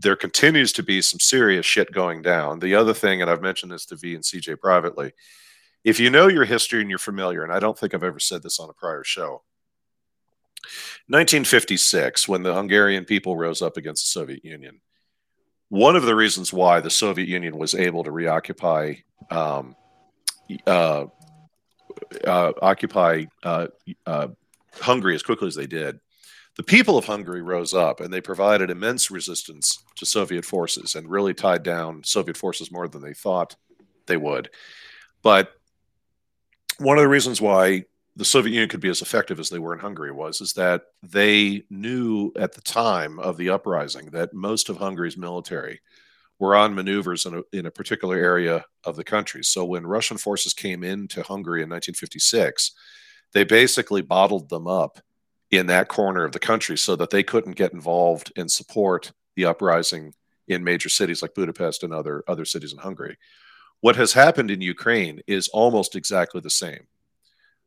there continues to be some serious shit going down. The other thing and i've mentioned this to v and cj privately if you know your history and you're familiar, and I don't think I've ever said this on a prior show, 1956, when the Hungarian people rose up against the Soviet Union, one of the reasons why the Soviet Union was able to reoccupy um, uh, uh, occupy uh, uh Hungary as quickly as they did, the people of Hungary rose up and they provided immense resistance to Soviet forces and really tied down Soviet forces more than they thought they would. But one of the reasons why the Soviet Union could be as effective as they were in Hungary was is that they knew at the time of the uprising that most of Hungary's military were on maneuvers in a, in a particular area of the country. So when Russian forces came into Hungary in 1956, they basically bottled them up in that corner of the country so that they couldn't get involved and support the uprising in major cities like Budapest and other other cities in Hungary. What has happened in Ukraine is almost exactly the same.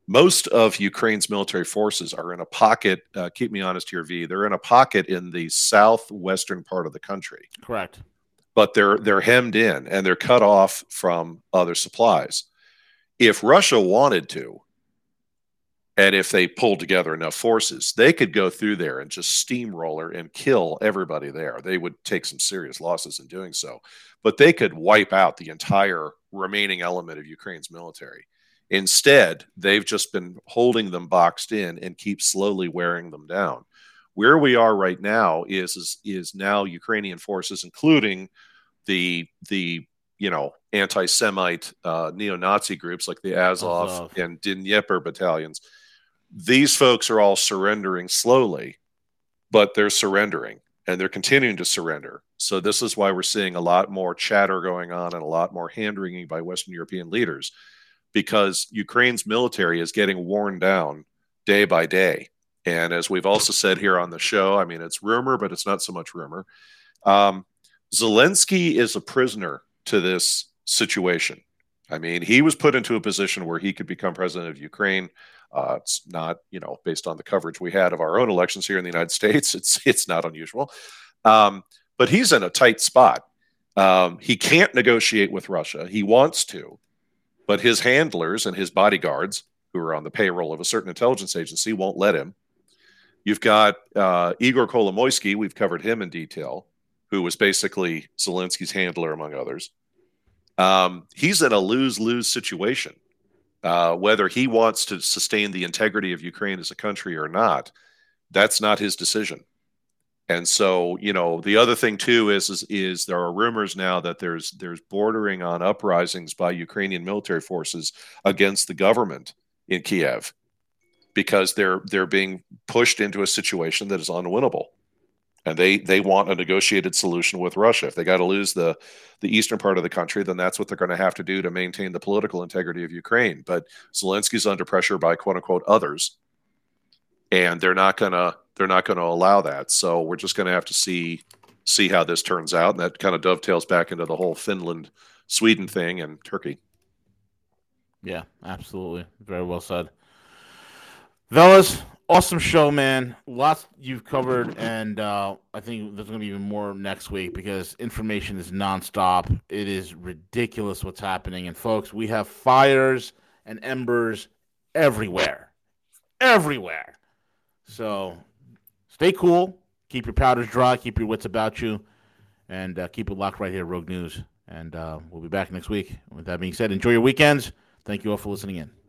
Most of Ukraine's military forces are in a pocket. Uh, keep me honest here, V. They're in a pocket in the southwestern part of the country.
Correct.
But they're they're hemmed in and they're cut off from other supplies. If Russia wanted to, and if they pulled together enough forces, they could go through there and just steamroller and kill everybody there. They would take some serious losses in doing so but they could wipe out the entire remaining element of Ukraine's military. Instead, they've just been holding them boxed in and keep slowly wearing them down. Where we are right now is is, is now Ukrainian forces, including the the you know anti-Semite uh, neo-Nazi groups like the Azov, Azov. and Dnieper battalions. These folks are all surrendering slowly, but they're surrendering and they're continuing to surrender. So this is why we're seeing a lot more chatter going on and a lot more hand wringing by Western European leaders, because Ukraine's military is getting worn down day by day. And as we've also said here on the show, I mean, it's rumor, but it's not so much rumor. Um, Zelensky is a prisoner to this situation. I mean, he was put into a position where he could become president of Ukraine. Uh, it's not, you know, based on the coverage we had of our own elections here in the United States. It's it's not unusual, um, but he's in a tight spot. Um, he can't negotiate with Russia. He wants to, but his handlers and his bodyguards, who are on the payroll of a certain intelligence agency, won't let him. You've got uh, Igor Kolomoisky. We've covered him in detail, who was basically Zelensky's handler, among others. Um, he's in a lose lose situation. Uh, whether he wants to sustain the integrity of Ukraine as a country or not, that's not his decision. And so, you know, the other thing too is, is is there are rumors now that there's there's bordering on uprisings by Ukrainian military forces against the government in Kiev because they're they're being pushed into a situation that is unwinnable and they they want a negotiated solution with Russia. If they got to lose the the eastern part of the country, then that's what they're going to have to do to maintain the political integrity of Ukraine. But Zelensky's under pressure by quote unquote others, and they're not to they're not going to allow that. So we're just going to have to see see how this turns out, and that kind of dovetails back into the whole Finland, Sweden thing, and Turkey.
Yeah, absolutely. Very well said. Fellas, awesome show, man. Lots you've covered, and uh, I think there's going to be even more next week because information is nonstop. It is ridiculous what's happening. And, folks, we have fires and embers everywhere. Everywhere. So stay cool. Keep your powders dry. Keep your wits about you. And uh, keep it locked right here, Rogue News. And uh, we'll be back next week. With that being said, enjoy your weekends. Thank you all for listening in.